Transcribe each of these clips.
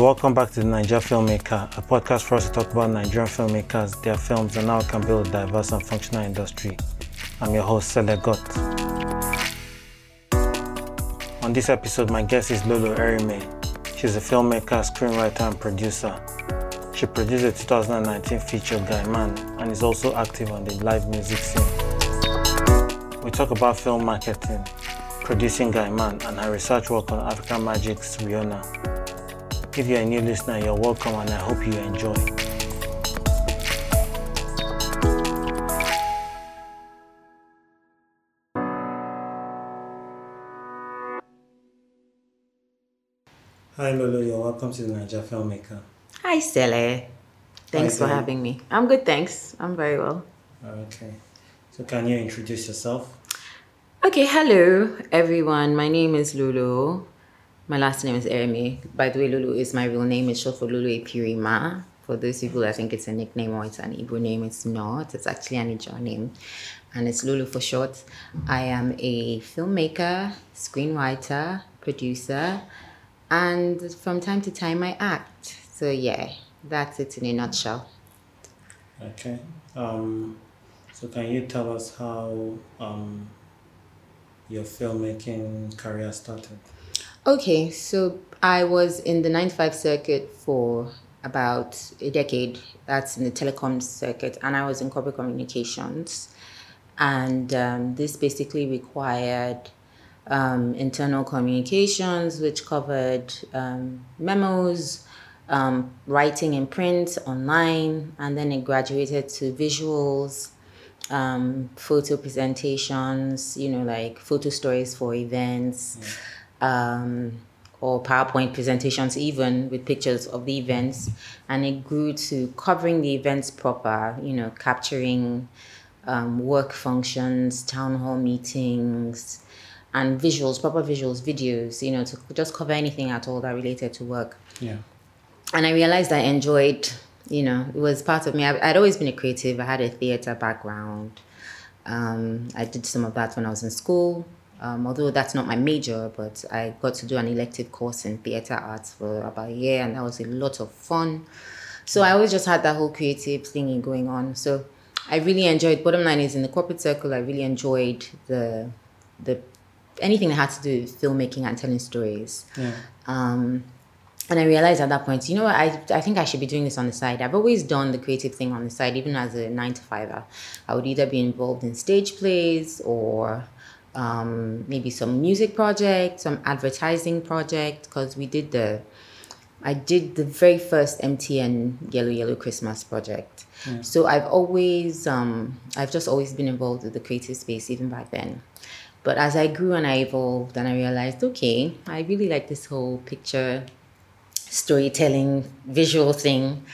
Welcome back to the Naija Filmmaker, a podcast for us to talk about Nigerian filmmakers, their films, and how we can build a diverse and functional industry. I'm your host, Sele Got. On this episode, my guest is Lolo Eremie. She's a filmmaker, screenwriter, and producer. She produced the 2019 feature Guynman and is also active on the live music scene. We talk about film marketing, producing Guynman, and her research work on African Magic's Riona. If you're a new listener, you're welcome and I hope you enjoy. Hi Lolo, you're welcome to the Naija Filmmaker. Hi, Sele. Thanks Hi, for having me. I'm good, thanks. I'm very well. Okay. So can you introduce yourself? Okay, hello, everyone. My name is Lolo. My last name is Eremie. By the way, Lolo is my real name. It's short for Lolo Epirima. For those people that think it's a nickname or it's an Igbo name, it's not. It's actually an Ijaw name. And it's Lolo for short. I am a filmmaker, screenwriter, producer, and from time to time I act. So, yeah, that's it in a nutshell. Okay. Um, so can you tell us how um, your filmmaking career started? Okay, so I was in the 95 circuit for about a decade. That's in the telecom circuit, and I was in corporate communications. And um, this basically required um, internal communications, which covered um, memos, um, writing in print, online, and then it graduated to visuals, um, photo presentations, you know, like photo stories for events, um, or PowerPoint presentations, even with pictures of the events. And it grew to covering the events proper, you know, capturing um, work functions, town hall meetings, and visuals, proper visuals, videos, you know, to just cover anything at all that related to work Yeah. and I realized I enjoyed, you know, it was part of me. I, I'd always been a creative. I had a theater background. Um, I did some of that when I was in school, um, although that's not my major, but I got to do an elective course in theater arts for about a year, and that was a lot of fun. So I always just had that whole creative thingy going on. So I really enjoyed. Bottom line is in the corporate circle, I really enjoyed the the anything that had to do with filmmaking and telling stories. Yeah. Um, and I realized at that point, you know what, I, I think I should be doing this on the side. I've always done the creative thing on the side, even as a nine to fiver. I would either be involved in stage plays or um, maybe some music project, some advertising project, because we did the, I did the very first MTN Yellow Yellow Christmas project. So I've always, um, I've just always been involved with the creative space, even back then. But as I grew and I evolved, and I realized, okay, I really like this whole picture storytelling visual thing.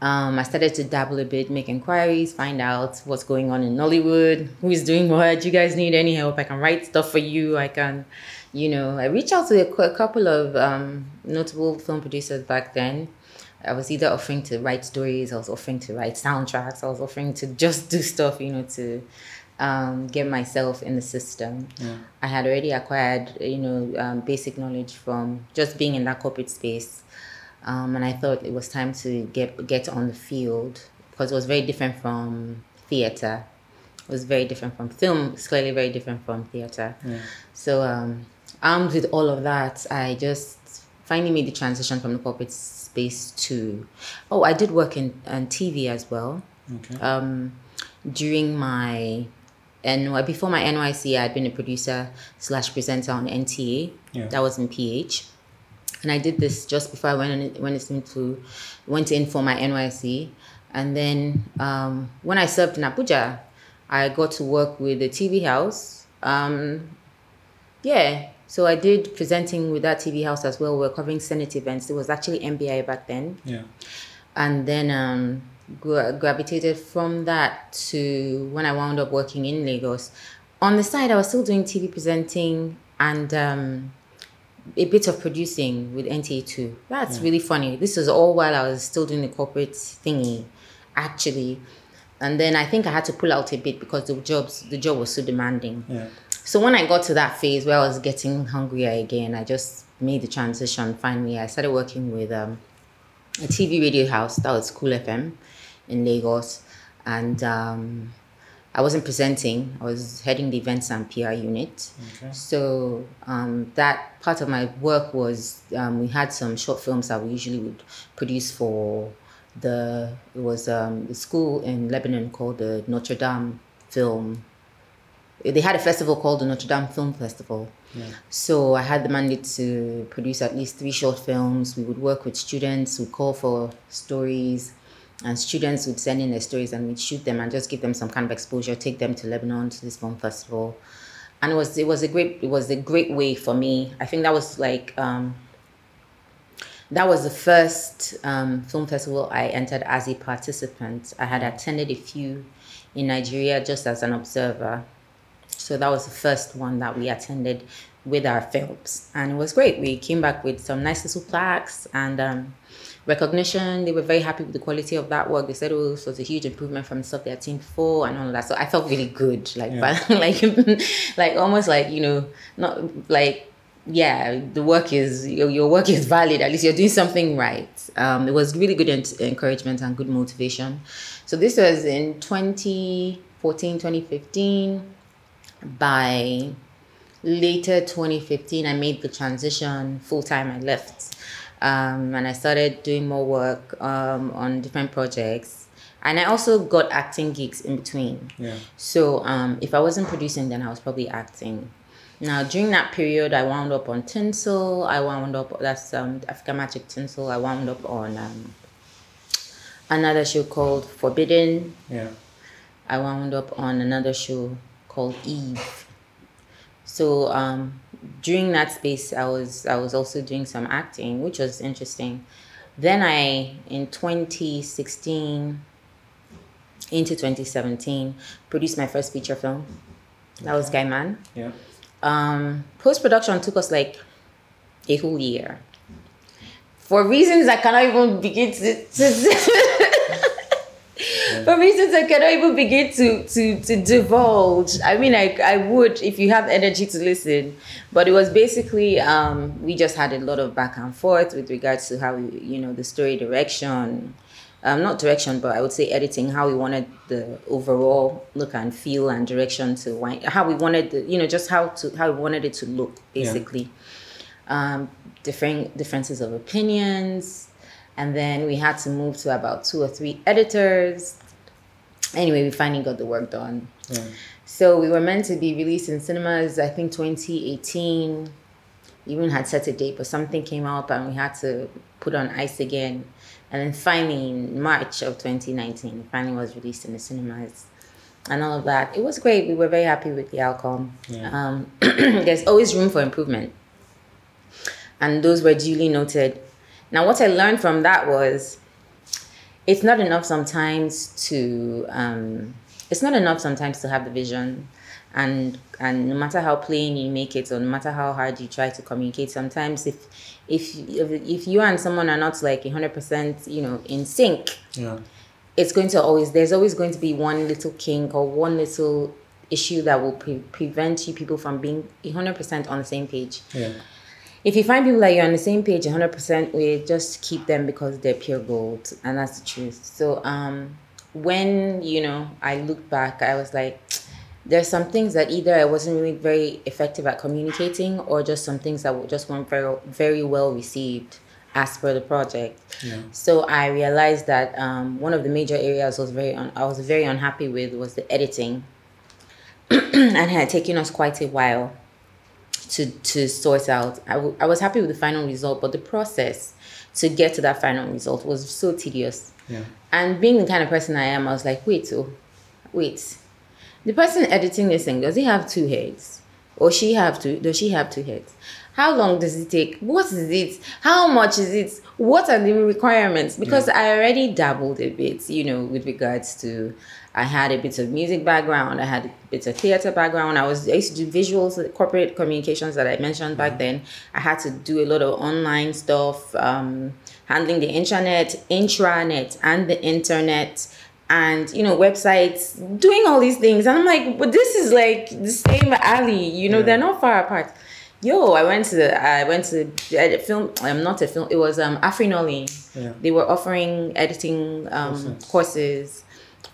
Um, I started to dabble a bit, make inquiries, find out what's going on in Nollywood, who is doing what. You guys need any help? I can write stuff for you. I can, you know, I reached out to a, a couple of um, notable film producers back then. I was either offering to write stories, I was offering to write soundtracks, I was offering to just do stuff, you know, to um, get myself in the system. I had already acquired, you know, um, basic knowledge from just being in that corporate space, um, and I thought it was time to get get on the field because it was very different from theater. It was very different from film. It's clearly very different from theater. So, um, armed with all of that, I just finally made the transition from the corporate space to. Oh, I did work in, TV as well Okay. um, during my NY before my NYSC, I'd been a producer slash presenter on NTA. Yeah. That was in PH, and I did this just before I went in, went into went in for my NYSC, and then um, when I served in Abuja, I got to work with the TV house. Um, yeah, so I did presenting with that TV house as well. We are covering Senate events. It was actually MBI back then yeah. and then um, gra- gravitated from that to when I wound up working in Lagos. On the side, I was still doing TV presenting and um, a bit of producing with NTA2. That's really funny. This was all while I was still doing the corporate thingy, actually. And then I think I had to pull out a bit because the jobs the job was so demanding. Yeah. So when I got to that phase where I was getting hungrier again, I just made the transition finally. I started working with um, a TV radio house that was Cool FM in Lagos, and um, I wasn't presenting. I was heading the events and PR unit. Okay. So um, that part of my work was um, we had some short films that we usually would produce for the it was um, the school in Lebanon called the Notre Dame Film. They had a festival called the Notre Dame Film Festival. So I had the mandate to produce at least three short films. We would work with students, we'd call for stories, and students would send in their stories and we'd shoot them and just give them some kind of exposure, take them to Lebanon to this film festival. And it was it was a great it was a great way for me. I think that was like um, that was the first um, film festival I entered as a participant. I had attended a few in Nigeria just as an observer. So that was the first one that we attended with our films. And it was great. We came back with some nice little plaques and um, recognition. They were very happy with the quality of that work. They said, oh, this was a huge improvement from the stuff they had seen before and all of that. So I felt really good. Like, Yeah. but, like, like almost like, you know, not like yeah, the work is your, your work is valid. At least you're doing something right. Um, it was really good en- encouragement and good motivation. So this was in 2014, 2015. By later 2015, I made the transition full time. I left, um, and I started doing more work um, on different projects. And I also got acting gigs in between. Yeah. So um, if I wasn't producing, then I was probably acting. Now during that period, I wound up on Tinsel. I wound up that's um, Africa Magic Tinsel. I wound up on um, another show called Forbidden. Yeah. I wound up on another show called Eve. So um, during that space, I was I was also doing some acting, which was interesting. Then I in 2016 into 2017 produced my first feature film. That was Guynman. Yeah. Um, Post production took us like a whole year. For reasons I cannot even begin to, to for reasons I cannot even begin to to to divulge. I mean, I I would if you have energy to listen, but it was basically um, we just had a lot of back and forth with regards to how we, you know the story direction, um, not direction, but I would say editing, how we wanted the overall look and feel and direction to wind, how we wanted the you know just how to how we wanted it to look basically. Um, different differences of opinions and then we had to move to about two or three editors. Anyway we finally got the work done. Yeah. so we were meant to be released in cinemas i think 2018 We even had set a date but something came up and we had to put on ice again. And then finally in march of 2019 it finally was released in the cinemas and all of that. It was great. We were very happy with the outcome. Yeah. um, there's always room for improvement. And those were duly noted. Now, what I learned from that was it's not enough sometimes to um, it's not enough sometimes to have the vision and and no matter how plain you make it or no matter how hard you try to communicate sometimes if if if, if you and someone are not like 100% you know in sync Yeah. it's going to always there's always going to be one little kink or one little issue that will pre- prevent you people from being 100% on the same page Yeah. If you find people that you're on the same page 100% with just keep them because they're pure gold and that's the truth. So um when you know i looked back i was like there's some things that either i wasn't really very effective at communicating or just some things that just weren't very very well received as per the project. Yeah. so i realized that um, one of the major areas was very un- i was very unhappy with was the editing. And it had taken us quite a while to to sort out. I, w- I was happy with the final result, but the process to get to that final result was so tedious. Yeah. And being the kind of person I am, I was like, wait, oh, wait. The person editing this thing, does he have two heads? Or she have two does she have two heads? How long does it take? What is it? How much is it? What are the requirements? Because I already dabbled a bit, you know, with regards to I had a bit of music background, I had a bit of theater background. I was I used to do visuals, corporate communications that I mentioned back then. I had to do a lot of online stuff, um, handling the internet, intranet, and the internet and you know websites doing all these things and i'm like but this is like the same alley you know Yeah. they're not far apart Yo, I went to I went to a film. I'm um, not a film. It was um Afrinolly. Yeah. They were offering editing um Courses. courses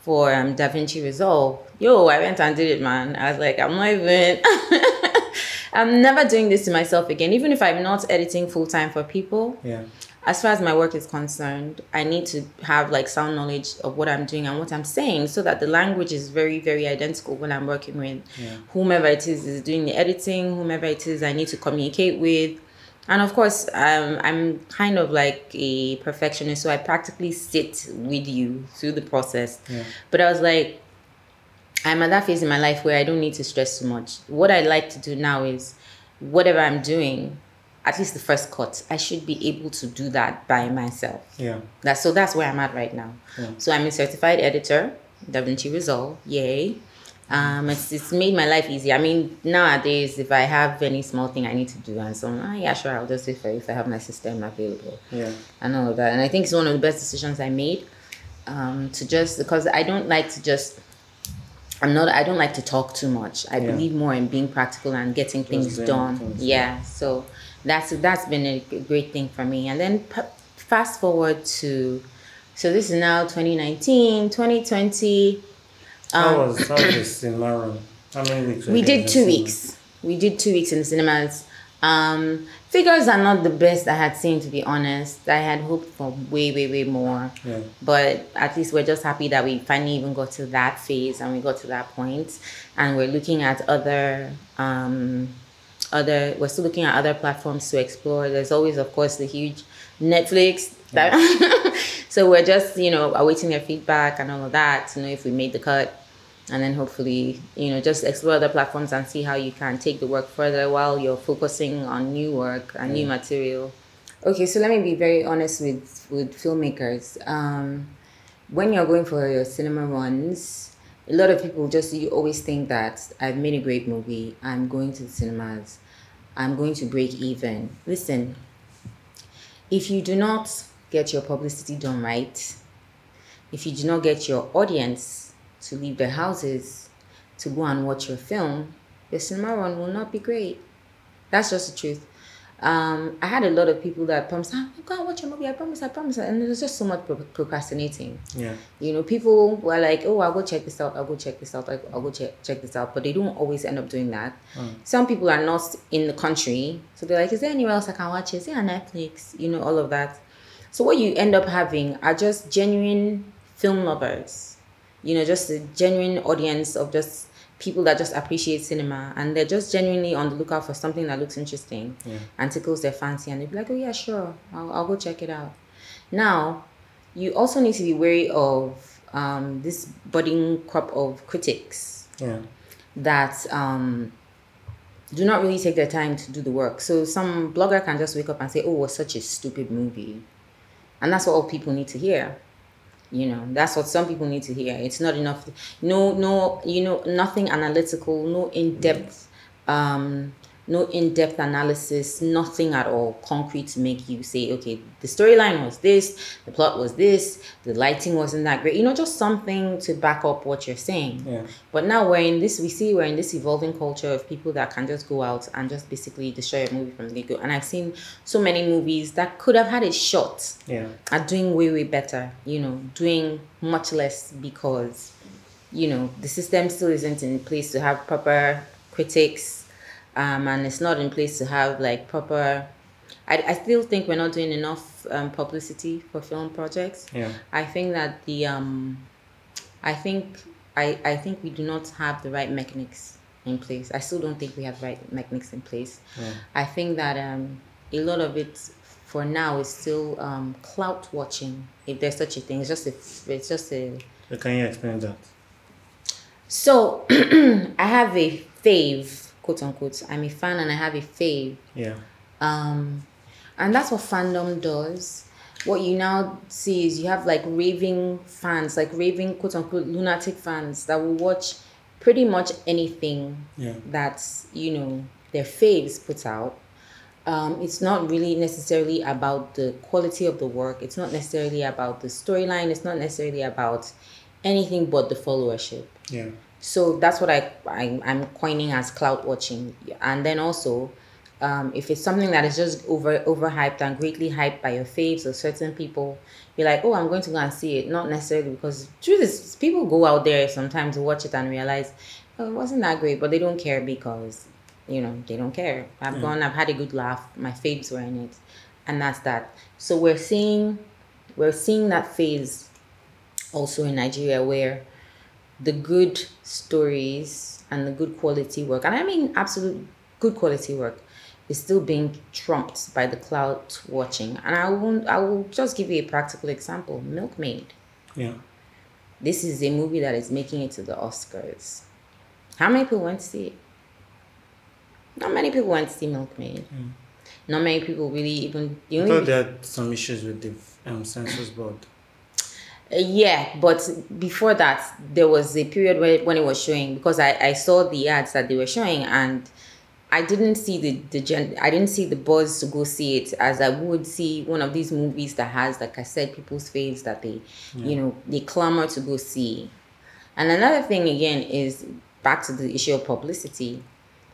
for um DaVinci Resolve. Yo, I went and did it, man. I was like, I'm not even. I'm never doing this to myself again. Even if I'm not editing full time for people, Yeah. as far as my work is concerned, I need to have like sound knowledge of what I'm doing and what I'm saying so that the language is very, very identical when I'm working with Yeah. whomever it is is doing the editing, whomever it is I need to communicate with. And of course, um, I'm kind of like a perfectionist, so I practically sit with you through the process. Yeah. But I was like, I'm at that phase in my life where I don't need to stress too much. What I like to do now is whatever I'm doing, at least the first cut, I should be able to do that by myself. Yeah. That's so that's where I'm at right now. Yeah. So I'm a certified editor, DaVinci Resolve, yay. Um, it's, it's made my life easy. I mean, nowadays, if I have any small thing I need to do, and so on, ah, yeah, sure, I'll just do it for you if I have my system available Yeah. and all of that. And I think it's one of the best decisions I made um, to just because I don't like to just. I'm not. I don't like to talk too much. I Yeah. believe more in being practical and getting things done. things, yeah. So that's that's been a great thing for me. And then p- fast forward to, so this is now 2019, 2020. How was how was the cinema? How many weeks? Um, We did two weeks. We did two weeks in the cinemas. Um, figures are not the best I had seen, to be honest. I had hoped for way, way, way more. Yeah. But at least we're just happy that we finally even got to that phase and we got to that point. And we're looking at other, um, other. We're still looking at other platforms to explore. There's always, of course, the huge Netflix. That so we're just you know awaiting their feedback and all of that to know if we made the cut and then hopefully you know just explore other platforms and see how you can take the work further while you're focusing on new work and new material. Okay so let me be very honest with with filmmakers. Um when you're going for your cinema runs a lot of people just you always think that i've made a great movie i'm going to the cinemas i'm going to break even. Listen if you do not get your publicity done right, if you do not get your audience to leave their houses to go and watch your film, your cinema run will not be great. That's just the truth. Um, I had a lot of people that promised, ah, go and watch your movie, I promise, I promise. And there's just so much pro- procrastinating. Yeah. You know, people were like, oh, I'll go check this out, I'll go check this out, I'll I'll go check, check this out. But they don't always end up doing that. Some people are not in the country. So they're like, is there anywhere else I can watch it? Is there on Netflix? You know, all of that. So what you end up having are just genuine film lovers. You know, just a genuine audience of just people that just appreciate cinema and they're just genuinely on the lookout for something that looks interesting and tickles their fancy and they'll be like, oh yeah, sure, I'll, I'll go check it out. Now, you also need to be wary of um, this budding crop of critics Yeah. that um, do not really take their time to do the work. So some blogger can just wake up and say, "Oh, it was such a stupid movie," and that's what all people need to hear. You know, that's what some people need to hear. It's not enough. No, no, you know, nothing analytical, no in depth, um, no in depth analysis, nothing at all concrete to make you say, okay, the storyline was this, the plot was this, the lighting wasn't that great. You know, just something to back up what you're saying. Yeah. But now we're in this, we see we're in this evolving culture of people that can just go out and just basically destroy a movie from the get go. And I've seen so many movies that could have had a shot Yeah. at doing way, way better, you know, doing much less because, you know, the system still isn't in place to have proper critics um, and it's not in place to have like proper. I, I still think we're not doing enough um, publicity for film projects. Yeah. I think that the um, I think I I think we do not have the right mechanics in place. I still don't think we have the right mechanics in place. I think that um, a lot of it for now is still um, clout watching, if there's such a thing. It's just a it's just a can you explain that? so I have a fave, quote unquote. I'm a fan and I have a fave. Yeah. Um, and that's what fandom does. What you now see is you have like raving fans, like raving quote unquote lunatic fans that will watch pretty much anything Yeah. that's you know their faves put out. Um, it's not really necessarily about the quality of the work. It's not necessarily about the storyline. It's not necessarily about anything but the followership. Yeah. So that's what I, I I'm coining as clout watching, and then also, um, if it's something that is just over overhyped and greatly hyped by your faves or certain people, you're like, oh, I'm going to go and see it. Not necessarily because truth is, people go out there sometimes to watch it and realize, oh, it wasn't that great, but they don't care because, you know, they don't care. I've gone, I've had a good laugh. My faves were in it, and that's that. So we're seeing, we're seeing that phase also in Nigeria where the good stories and the good quality work, and I mean absolute good quality work, is still being trumped by the clout watching. And I won't I will just give you a practical example. Milkmaid. Yeah. This is a movie that is making it to the Oscars. How many people went to see it? Not many people went to see Milkmaid. Not many people really even the I only thought they had some issues with the um, censors board. Uh, yeah, but before that, there was a period where when it was showing because I, I saw the ads that they were showing and I didn't see the the gen I didn't see the buzz to go see it as I would see one of these movies that has like I said people's faves that they you know they clamor to go see. And another thing again is back to the issue of publicity.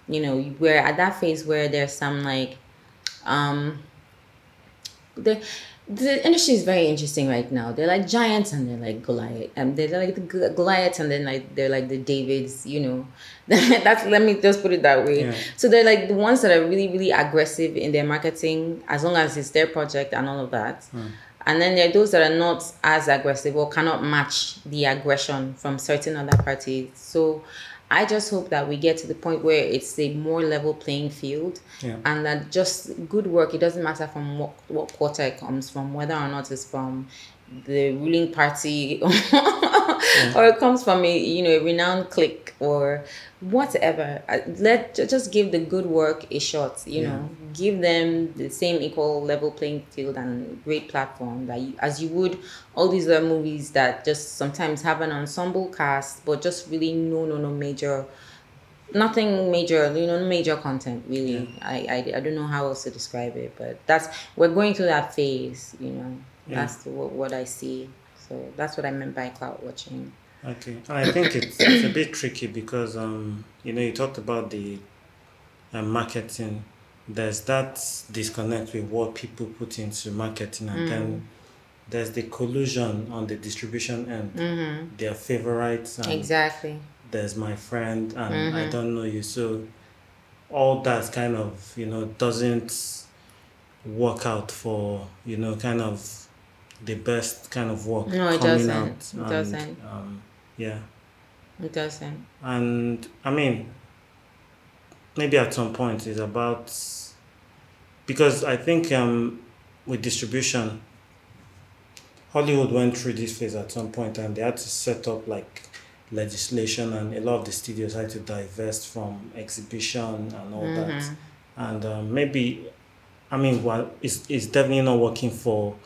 You know, we're at that phase where there's some like um the the industry is very interesting right now. They're like giants and they're like Goliath, and they're like the G- Goliaths, and then like they're like the Davids. You know, that's let me just put it that way. Yeah. So they're like the ones that are really really aggressive in their marketing, as long as it's their project and all of that. Hmm. And then there are those that are not as aggressive or cannot match the aggression from certain other parties. So I just hope that we get to the point where it's a more level playing field Yeah. and that just good work, it doesn't matter from what, what quarter it comes from, whether or not it's from the ruling party or it comes from a you know a renowned clique or whatever. Let ju- just give the good work a shot you know. Give them the same equal level playing field and great platform that you, as you would all these other movies that just sometimes have an ensemble cast but just really no no no major nothing major you know major content really. I, I i don't know how else to describe it but that's we're going through that phase you know. That's what, what i see. So that's what i meant by clout watching Okay, I think it's, it's a bit tricky because um, you know you talked about the uh, marketing. There's that disconnect with what people put into marketing, and then there's the collusion on the distribution end. Their favorites, and exactly there's my friend, and I don't know you. So all that kind of you know doesn't work out for you know kind of the best kind of work No, it coming doesn't. out. It and, doesn't. Um, yeah. it doesn't And I mean, maybe at some point it's about because I think um, with distribution, Hollywood went through this phase at some point and they had to set up like legislation and a lot of the studios had to divest from exhibition and all that. And um, maybe, I mean, well, it's, it's definitely not working for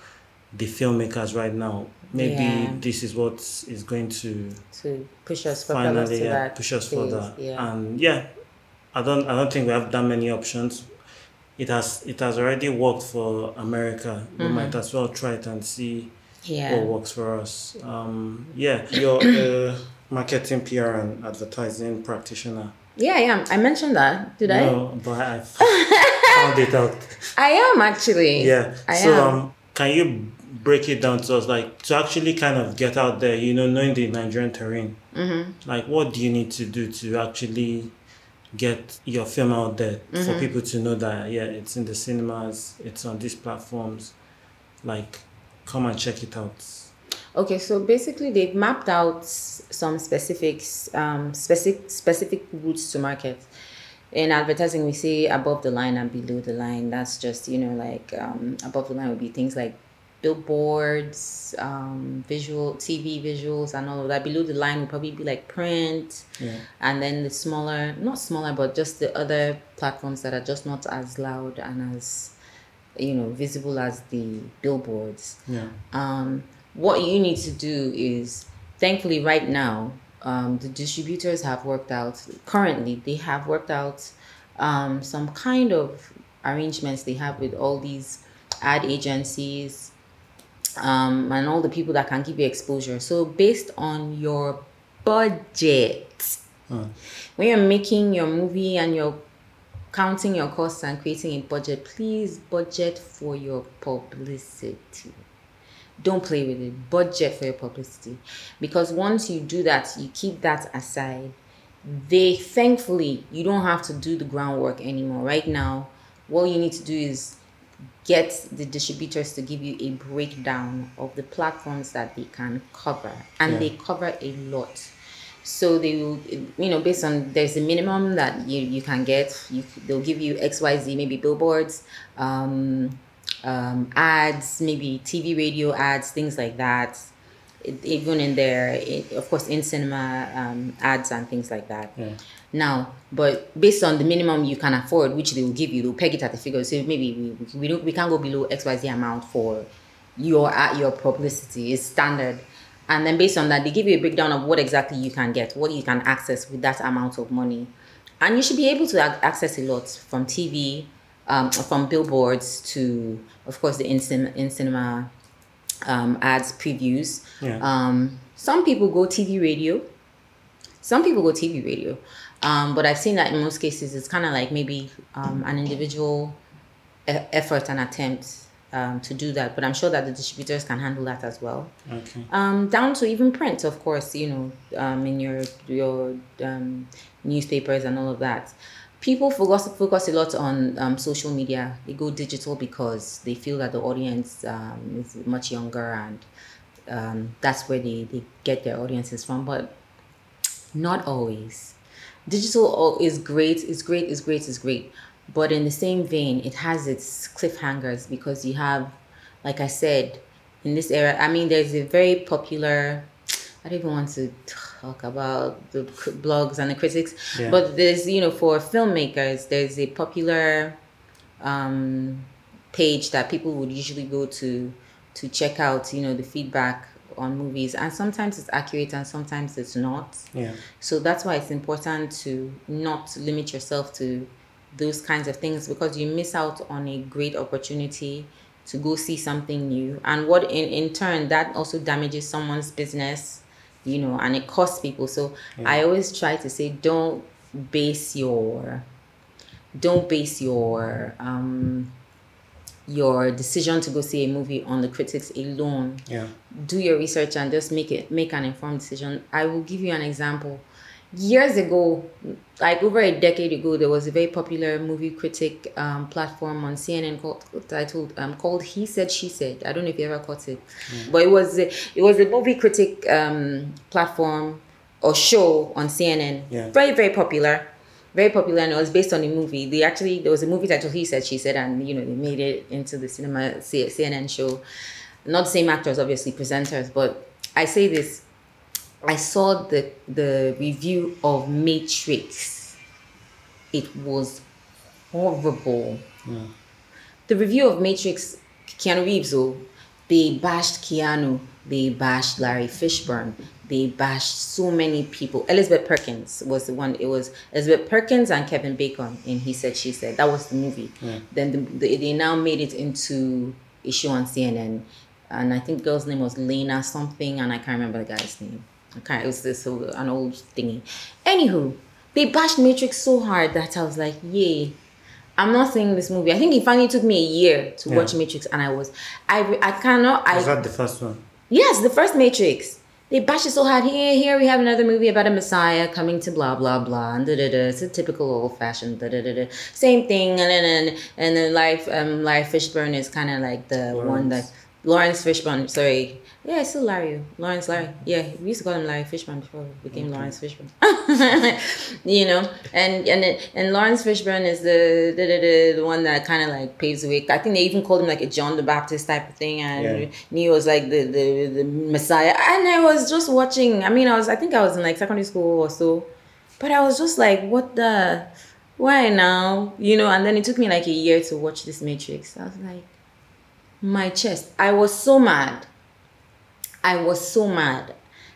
the filmmakers right now. Maybe Yeah. this is what is going to to push us finally to yeah, that push us further. yeah And yeah, I don't I don't think we have that many options. It has it has already worked for America. We Mm-hmm. might as well try it and see yeah what works for us. Um, yeah, you're a marketing PR and advertising practitioner. yeah i am i mentioned that did i No, but I found it out. i am actually Yeah. i so am um, can you break it down to us, like to actually kind of get out there, you know, knowing the Nigerian terrain? mm-hmm. Like, what do you need to do to actually get your film out there Mm-hmm. for people to know that yeah, it's in the cinemas, it's on these platforms. Like, come and check it out. Okay, so basically they've mapped out some specifics, um, specific specific routes to market. In advertising, we say above the line and below the line. That's just you know like um, above the line would be things like billboards, um, visual TV visuals, and all of that. Below the line would probably be like print, Yeah. and then the smaller, not smaller, but just the other platforms that are just not as loud and as you know visible as the billboards Yeah. um, what you need to do is thankfully right now um, the distributors have worked out currently they have worked out um, some kind of arrangements they have with all these ad agencies um, and all the people that can give you exposure so based on your budget when you're making your movie and you're counting your costs and creating a budget, please budget for your publicity. Don't play with it. Budget for your publicity. Because once you do that, you keep that aside. They thankfully you don't have to do the groundwork anymore. Right now, what you need to do is get the distributors to give you a breakdown of the platforms that they can cover and Yeah. they cover a lot so they will you know based on there's a minimum that you you can get you they'll give you xyz maybe billboards um, um ads maybe tv radio ads things like that it, even in there it, of course in cinema um, ads and things like that Yeah. Now but based on the minimum you can afford which they will give you they'll peg it at the figure. So maybe we, we don't we can't go below xyz amount for your at your publicity. Is standard. And then based on that they give you a breakdown of what exactly you can get what you can access with that amount of money. And you should be able to access a lot from tv um, from billboards to of course the in, cin- in cinema um, ads previews. Yeah. um, some people go tv radio. Some people go TV radio, um, but I've seen that in most cases it's kind of like maybe um, an individual e- effort and attempt um, to do that. But I'm sure that the distributors can handle that as well. Okay. Um, down to even print, of course, you know, um, in your your um, newspapers and all of that. People focus focus a lot on um, social media. They go digital because they feel that the audience um, is much younger and um, that's where they, they get their audiences from. But not always. Digital is great, it's great, it's great, it's great. But in the same vein, it has its cliffhangers because you have, like I said, in this era, I mean, there's a very popular, I don't even want to talk about the blogs and the critics, Yeah. but there's, you know, for filmmakers, there's a popular um, page that people would usually go to to check out, you know, the feedback on movies. And sometimes it's accurate and sometimes it's not. Yeah. So that's why it's important to not limit yourself to those kinds of things because you miss out on a great opportunity to go see something new. And what in, in turn that also damages someone's business, you know, and it costs people. So I always try to say don't base your don't base your um your decision to go see a movie on the critics alone. Yeah. do your research and just make it make an informed decision. I will give you an example. Years ago like over a decade ago there was a very popular movie critic um, platform on cnn called titled um, called he said she said. I don't know if you ever caught it. But it was a, it was a movie critic um, platform or show on cnn Yeah. very very popular very popular and it was based on a movie. They actually there was a movie titled he said she said and you know they made it into the cinema cnn show. Not the same actors obviously presenters but i say this i saw the the review of matrix. It was horrible. Hmm. The review of matrix keanu reeves oh they bashed keanu they bashed larry fishburne they bashed so many people elizabeth perkins was the one it was elizabeth perkins and kevin bacon and he said she said that was the movie then the, the, they now made it into a show on cnn and i think the girl's name was lena something and i can't remember the guy's name i can't it was this uh, an old thingy anywho they bashed matrix so hard that i was like yay I'm not seeing this movie. I think it finally took me a year to Yeah. watch Matrix, and I was, I, I cannot. I Was that the first one? yes, the first Matrix. They bash it so hard. Here, here we have another movie about a Messiah coming to blah blah blah. And da da da. It's a typical old fashioned da da da da. Same thing. And then and, and then life um Larry Fishburne is kind of like the one that Lawrence Fishburne. Sorry. Yeah, it's still Larry. Lawrence Larry. Yeah, we used to call him Larry Fishburne before it became Lawrence Fishburne. you know, and and it- and Lawrence Fishburne is the the, the, the one that kind of like paves the way. I think they even called him like a John the Baptist type of thing, and Yeah. Neo was like the, the the Messiah. And I was just watching. I mean, I was I think I was in like secondary school or so, but I was just like, what the, why now? You know. And then it took me like a year to watch this Matrix. I was like, my chest. I was so mad. I was so mad.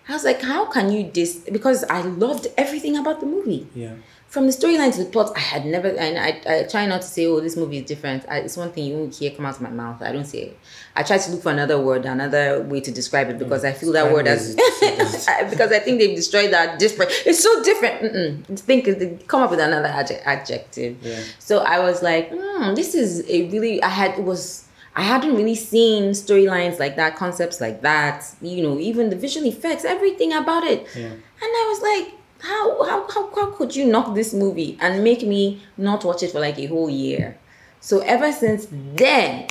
I was like, how can you dis? Because I loved everything about the movie. Yeah. from the storyline to the plot, I had never, and I, I try not to say, oh, this movie is different. I, it's one thing you won't hear come out of my mouth. I don't say it. I try to look for another word, another way to describe it because I feel that word as, because I think they've destroyed that different. It's so different. Mm-mm. Think, come up with another adjective. Yeah. So I was like, hmm, this is a really, I had, it was, I hadn't really seen storylines like that, concepts like that, you know, even the visual effects, everything about it. Yeah. And I was like, how, how, how, how could you knock this movie and make me not watch it for like a whole year? So ever since then,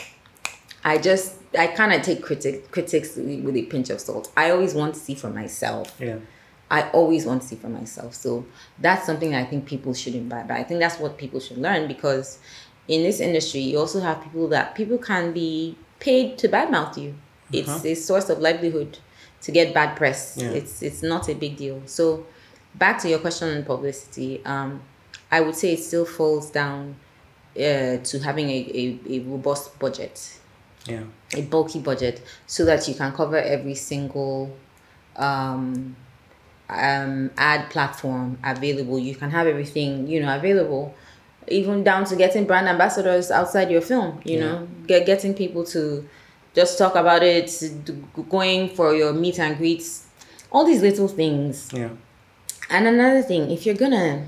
I just, I kind of take critic, critics with a pinch of salt. I always want to see for myself. Yeah. I always want to see for myself. So that's something I think people should imbibe. I think that's what people should learn because in this industry, you also have people that people can be paid to badmouth you. It's Uh-huh. a source of livelihood to get bad press. Yeah. It's it's not a big deal. So back to your question on publicity, um, I would say it still falls down uh, to having a, a, a robust budget Yeah. a bulky budget so that you can cover every single um, um, ad platform available. You can have everything you know available, even down to getting brand ambassadors outside your film. You Yeah. know, get getting people to just talk about it, going for your meet and greets, all these little things. Yeah. And another thing, if you're gonna,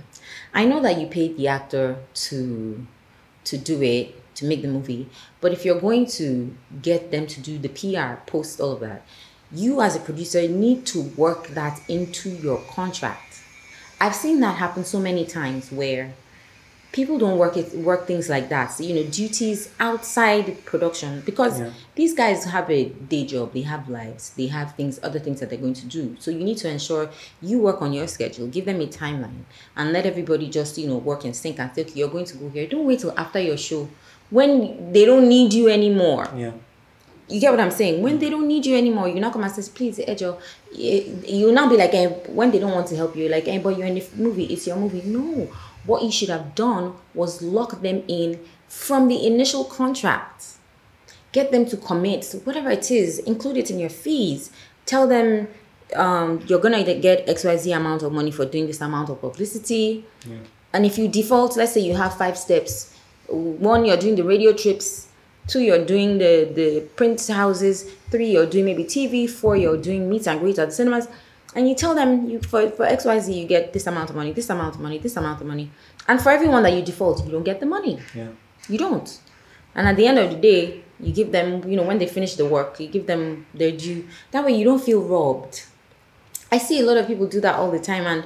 I know that you paid the actor to to do it to make the movie, but if you're going to get them to do the PR, post all of that, you as a producer need to work that into your contract. I've seen that happen so many times where people don't work it work things like that. So, you know, duties outside production because Yeah. these guys have a day job, they have lives, they have things, other things that they're going to do. So you need to ensure you work on your schedule, give them a timeline, and let everybody just you know work in sync and say, okay, you're going to go here. Don't wait till after your show when they don't need you anymore. Yeah. You get what I'm saying? When they don't need you anymore, you're not come and say, please, Ejo, you'll not be like, eh, when they don't want to help you, like, eh, but you're in the movie, it's your movie. No. What you should have done was lock them in from the initial contract. Get them to commit, so whatever it is, include it in your fees. Tell them um, you're going to get XYZ amount of money for doing this amount of publicity. And if you default, let's say you have five steps. One, you're doing the radio trips. Two, you're doing the, the print houses. Three, you're doing maybe TV. Four, you're doing meet and greet at the cinemas. And you tell them you for, for XYZ, you get this amount of money, this amount of money, this amount of money. And for everyone that you default, you don't get the money. Yeah. You don't. And at the end of the day, you give them, you know, when they finish the work, you give them their due. That way you don't feel robbed. I see a lot of people do that all the time, and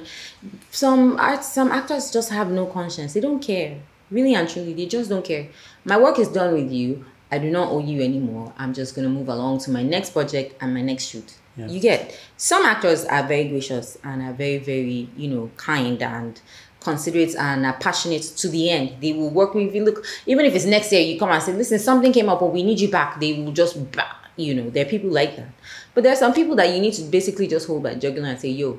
some art, some actors just have no conscience. They don't care, really and truly. They just don't care. My work is done with you. I do not owe you anymore. I'm just gonna move along to my next project and my next shoot. Yeah. You get some actors are very gracious and are very, very, you know, kind and considerate and are passionate to the end. They will work with you. Look, even if it's next year, you come and say, listen, something came up, but we need you back. They will just, you know, there are people like that. But there are some people that you need to basically just hold by jugular and say, yo,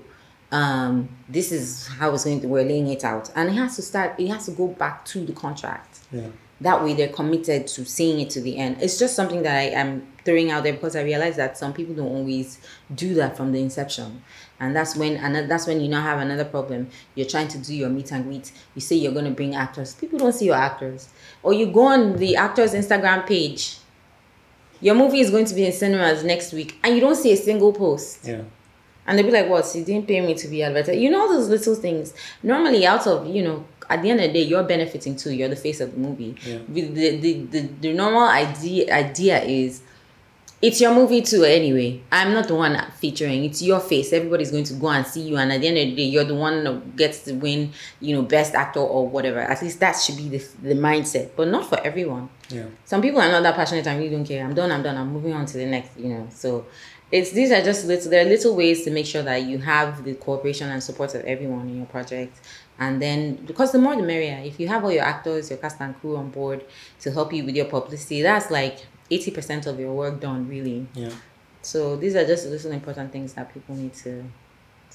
um, this is how it's going to, we're laying it out. And it has to start, it has to go back to the contract Yeah. That way they're committed to seeing it to the end it's just something that i am throwing out there because i realize that some people don't always do that from the inception and that's when and that's when you now have another problem you're trying to do your meet and greet you say you're going to bring actors people don't see your actors or you go on the actors instagram page your movie is going to be in cinemas next week and you don't see a single post Yeah. and they'll be like, what? You didn't pay me to be advertised. You know those little things. Normally, out of, you know, at the end of the day, you're benefiting too. You're the face of the movie. Yeah. The, the, the, the, normal idea idea is it's your movie too anyway. I'm not the one featuring. It's your face. Everybody's going to go and see you. And at the end of the day, you're the one that gets to win, you know, best actor or whatever. At least that should be the, the mindset. But not for everyone Yeah. some people are not that passionate and really don't care. I'm done, I'm done, I'm moving on to the next, you know. So it's these are just little there are little ways to make sure that you have the cooperation and support of everyone in your project. And then because the more the merrier. If you have all your actors, your cast and crew on board to help you with your publicity, that's like eighty percent of your work done really. Yeah. So these are just little important things that people need to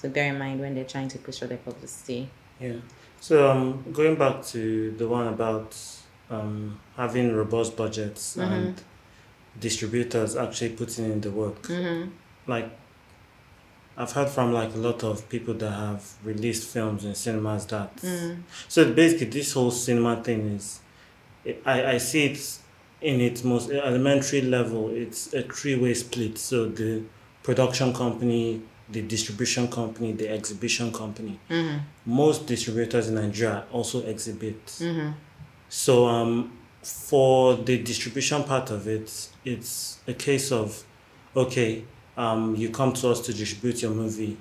to bear in mind when they're trying to push for their publicity. Yeah. So um, going back to the one about um, having robust budgets and distributors actually putting in the work, Mm-hmm. like I've heard from like a lot of people that have released films in cinemas that. Mm. So basically, this whole cinema thing is, I I see it in its most elementary level. It's a three way split. So the production company, the distribution company, the exhibition company. Mm-hmm. Most distributors in Nigeria also exhibit. Mm-hmm. So um, for the distribution part of it, it's a case of, okay, um, you come to us to distribute your movie.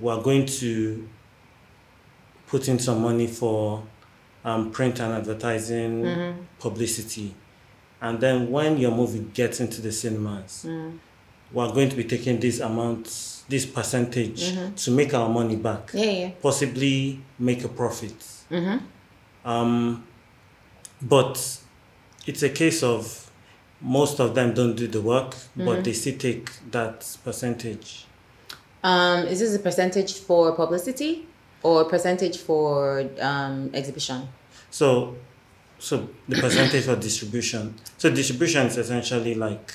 We're going to put in some money for um, print and advertising, Mm-hmm. publicity, and then when your movie gets into the cinemas, Mm. we're going to be taking this amount, this percentage Mm-hmm. to make our money back, Yeah, yeah. possibly make a profit. Mm-hmm. Um, but it's a case of most of them don't do the work, Mm-hmm. but they still take that percentage. Um, is this a percentage for publicity or a percentage for um, exhibition? So, so the percentage for distribution. So distribution is essentially like,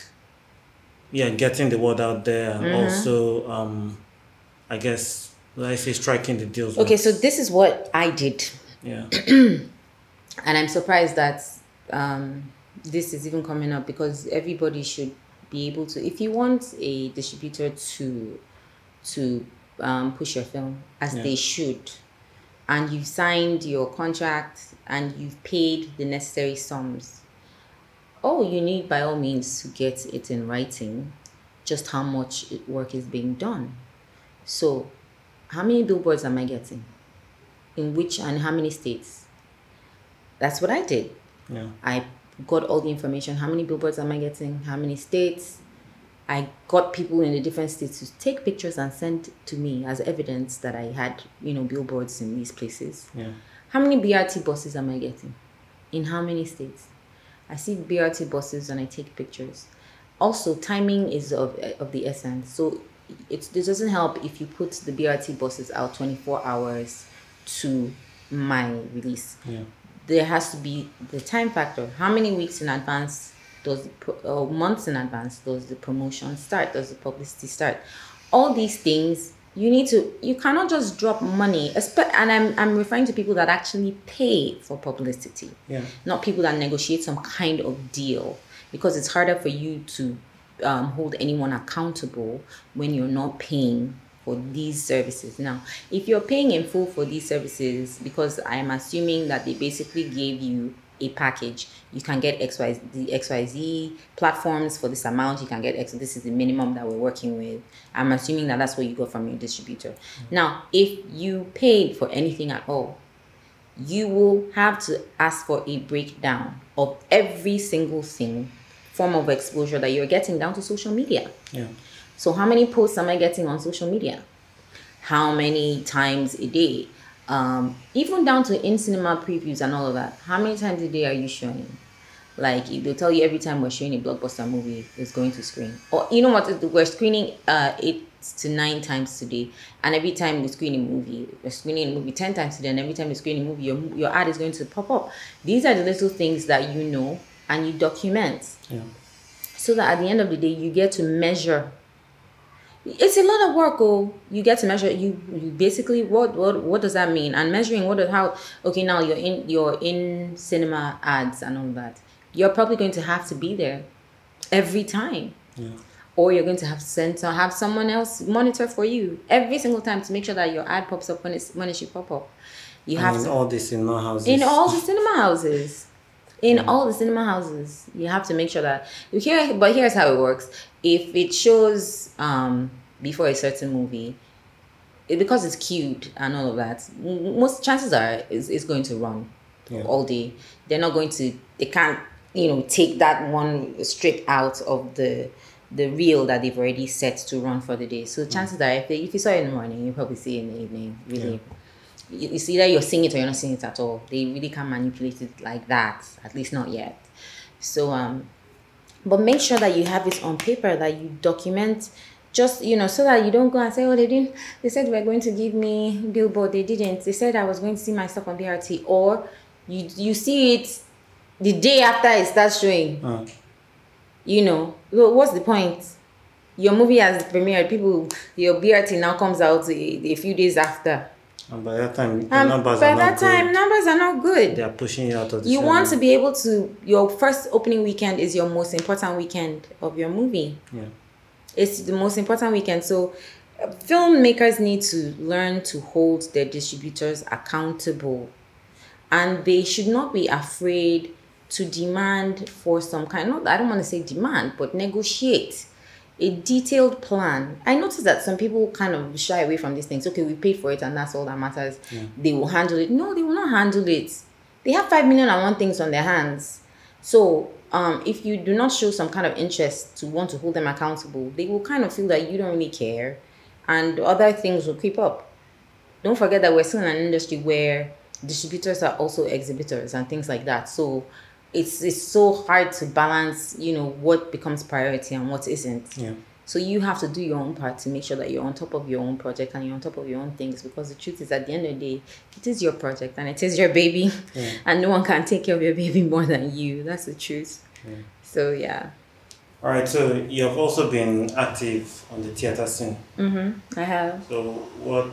yeah, getting the word out there and Mm-hmm. also, um, I guess, let's say striking the deals. Okay, with- so this is what I did. yeah, and I'm surprised that um, this is even coming up because everybody should be able to. If you want a distributor to to um, push your film as Yeah. they should, and you've signed your contract and you've paid the necessary sums, all you need by all means to get it in writing, just how much work is being done. So, how many billboards am I getting? In which and how many states? That's what I did. yeah, I got all the information. How many billboards am I getting? How many states? I got people in the different states to take pictures and send to me as evidence that I had, you know, billboards in these places. yeah, How many BRT buses am I getting? In how many states? I see BRT buses and I take pictures. Also, timing is of, of the essence. So it this doesn't help if you put the BRT buses out 24 hours to my release yeah, there has to be the time factor. How many weeks in advance does or months in advance does the promotion start? Does the publicity start? All these things you need to. You cannot just drop money. And I'm I'm referring to people that actually pay for publicity, yeah, not people that negotiate some kind of deal, because it's harder for you to um, hold anyone accountable when you're not paying for these services. Now, if you're paying in full for these services, because I'm assuming that they basically gave you a package, you can get XY, the XYZ platforms for this amount, you can get X, this is the minimum that we're working with. I'm assuming that that's what you got from your distributor. Mm. Now, if you paid for anything at all, you will have to ask for a breakdown of every single thing form of exposure that you're getting down to social media. yeah, So how many posts am I getting on social media? How many times a day? Um, even down to in cinema previews and all of that. How many times a day are you showing? Like if they'll tell you every time we're showing a blockbuster movie, it's going to screen. Or you know what? We're screening uh eight to nine times today, and every time we screen a movie, we're screening a movie ten times today, and every time we screen a movie, your your ad is going to pop up. These are the little things that you know and you document yeah, so that at the end of the day you get to measure it's a lot of work oh. You get to measure you, you basically what what what does that mean? And measuring what how okay now you're in you're in cinema ads and all that you're probably going to have to be there every time. Yeah, or you're going to have to send to have someone else monitor for you every single time to make sure that your ad pops up when it's when it should pop up. You have and to in all the cinema houses. in all the cinema houses in all the cinema houses you have to make sure that you here but here's how it works. If it shows um before a certain movie it, because it's queued and all of that most chances are is it's going to run Yeah. all day. They're not going to they can't you know take that one strip out of the the reel that they've already set to run for the day. So chances are if, they, if you saw it in the morning you probably see it in the evening really. You, you see that you're seeing it or you're not seeing it at all. They really can't manipulate it like that, at least not yet. So um but make sure that you have it on paper that you document just you know so that you don't go and say oh they didn't they said they were going to give me billboard they didn't they said i was going to see my stuff on brt or you you see it the day after it starts showing Uh, you know what's the point your movie has premiered. People, your BRT now comes out a, a few days after. And by that time, the Um, numbers by are that not time, good. numbers are not good. They are pushing you out of the you want to be able to your first opening weekend is your most important weekend of your movie Yeah. it's the most important weekend so filmmakers need to learn to hold their distributors accountable and they should not be afraid to demand for some kind not i don't want to say demand but negotiate a detailed plan. I noticed that some people kind of shy away from these things. Okay we paid for it and that's all that matters. They will handle it. No they will not handle it. They have five million and one things on their hands. So um, if you do not show some kind of interest to want to hold them accountable, they will kind of feel that you don't really care, and other things will creep up. Don't forget that we're still in an industry where distributors are also exhibitors and things like that. So it's it's so hard to balance, you know, what becomes priority and what isn't. Yeah. So you have to do your own part to make sure that you're on top of your own project and you're on top of your own things because the truth is at the end of the day, it is your project and it is your baby and no one can take care of your baby more than you. That's the truth. yeah. So yeah. All right. So you have also been active on the theater scene. Mm-hmm. I have. So what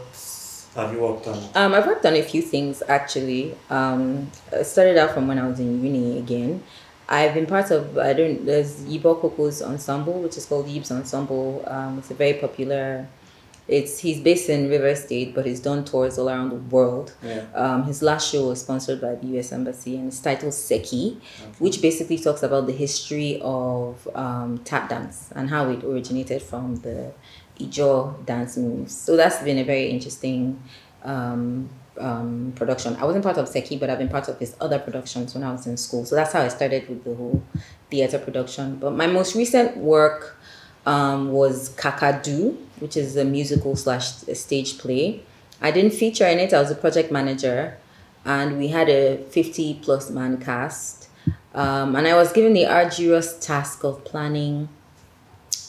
have you worked on? Um, I've worked on a few things actually. Um, I started out from when I was in uni again. I've been part of I don't there's Yibo Koko's ensemble, which is called Yib's Ensemble. Um, it's a very popular. It's he's based in River State, but he's done tours all around the world. Yeah. Um, his last show was sponsored by the U.S. Embassy, and it's titled Seki, which basically talks about the history of um, tap dance and how it originated from the Ijo dance moves. So that's been a very interesting um, um, production. I wasn't part of Seki, but I've been part of his other productions when I was in school. So that's how I started with the whole theater production. But my most recent work um, was Kakadu, which is a musical slash stage play. I didn't feature in it. I was a project manager, and we had a fifty plus man cast. Um, and I was given the arduous task of planning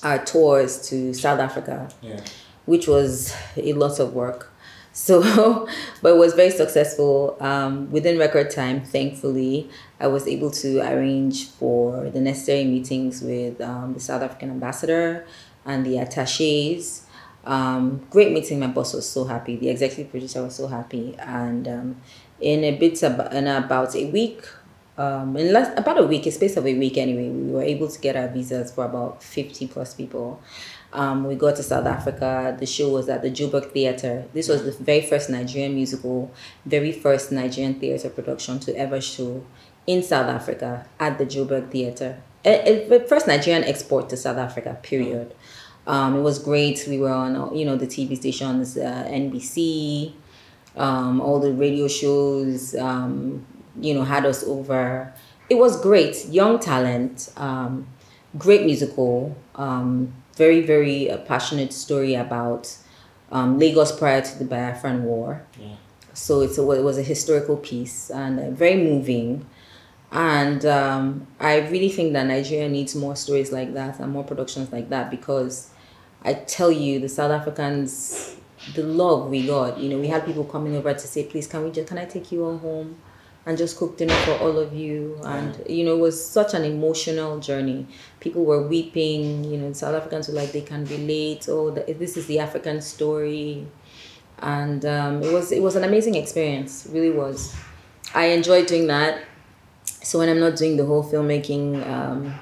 our tours to South Africa Yeah. which was a lot of work. So, but it was very successful. Um, within record time, thankfully, I was able to arrange for the necessary meetings with um, the South African ambassador and the attaches. Um, great meeting. My boss was so happy. The executive producer was so happy. And um, in a bit about, in about a week, um, in less about a week, a space of a week anyway, we were able to get our visas for about fifty plus people. Um, we got to South Africa. The show was at the Joburg Theatre. This was the very first Nigerian musical, very first Nigerian theatre production to ever show in South Africa at the Joburg Theatre. Eh, eh, First Nigerian export to South Africa, period. Um, it was great. We were on, you know, the TV stations, uh, NBC, um, all the radio shows, um, you know, had us over. It was great. Young talent, um, great musical, um, very, very uh, passionate story about um, Lagos prior to the Biafran War. Yeah. So it's a, it was a historical piece and uh, very moving. And um, I really think that Nigeria needs more stories like that and more productions like that because I tell you, the South Africans, the love we got. You know, we had people coming over to say, "Please, can we just can I take you all home?" And just cooked dinner for all of you. And you know, it was such an emotional journey. People were weeping. You know, South Africans were like they can relate. Oh, the, this is the African story, and um, it was it was an amazing experience. It really was. I enjoyed doing that. So when I'm not doing the whole filmmaking. Um,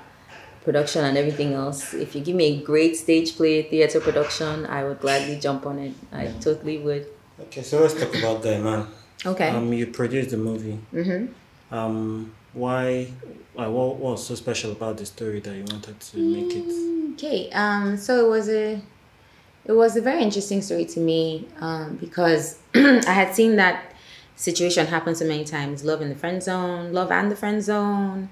production and everything else if you give me a great stage play theater production i would gladly jump on it i totally would Okay. So let's talk about Guynman. Okay Um, you produced the movie. mm-hmm. Um, why? Uh, what, what was so special about the story that you wanted to make it? Okay, um, so it was a it was a very interesting story to me um, because I had seen that situation happen so many times: love in the friend zone, love and the friend zone,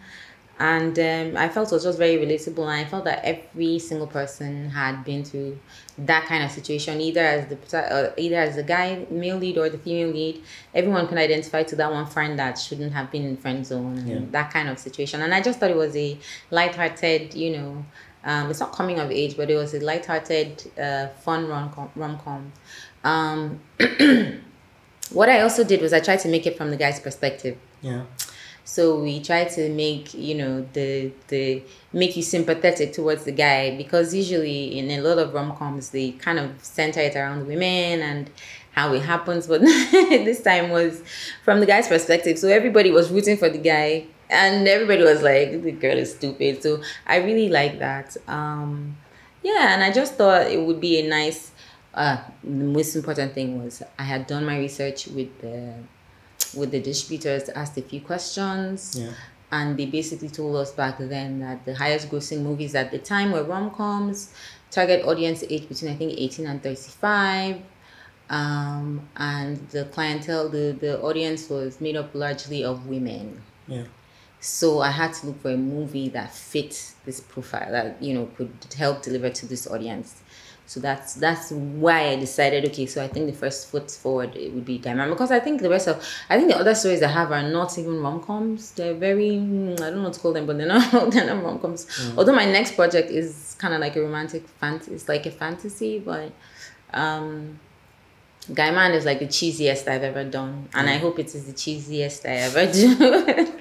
and um, I felt it was just very relatable. And I felt that every single person had been through that kind of situation, either as the uh, either as the guy male lead or the female lead. Everyone can identify to that one friend that shouldn't have been in friend zone and Yeah. that kind of situation. And I just thought it was a lighthearted, you know. Um, it's not coming of age, but it was a lighthearted, uh, fun rom rom com. Um, what I also did was I tried to make it from the guy's perspective. Yeah. So we try to make you know the the make you sympathetic towards the guy because usually in a lot of rom coms they kind of center it around women and how it happens, but this time was from the guy's perspective. So everybody was rooting for the guy and everybody was like, the girl is stupid. So I really like that. Um, yeah, and I just thought it would be a nice. Uh, the most important thing was I had done my research with the with the distributors, asked a few questions. Yeah. And they basically told us back then that the highest grossing movies at the time were rom coms, target audience age between I think 18 and 35. Um, and the clientele, the, the audience was made up largely of women. Yeah. So I had to look for a movie that fit this profile that you know could help deliver to this audience. So that's that's why I decided okay. So I think the first foot forward it would be Diamond because I think the rest of I think the other stories I have are not even rom coms. They're very mm, I don't know what to call them, but they're not they're not rom coms. Although my next project is kind of like a romantic fantasy. It's like a fantasy, but um, Guynman is like the cheesiest I've ever done, and I hope it is the cheesiest I ever do.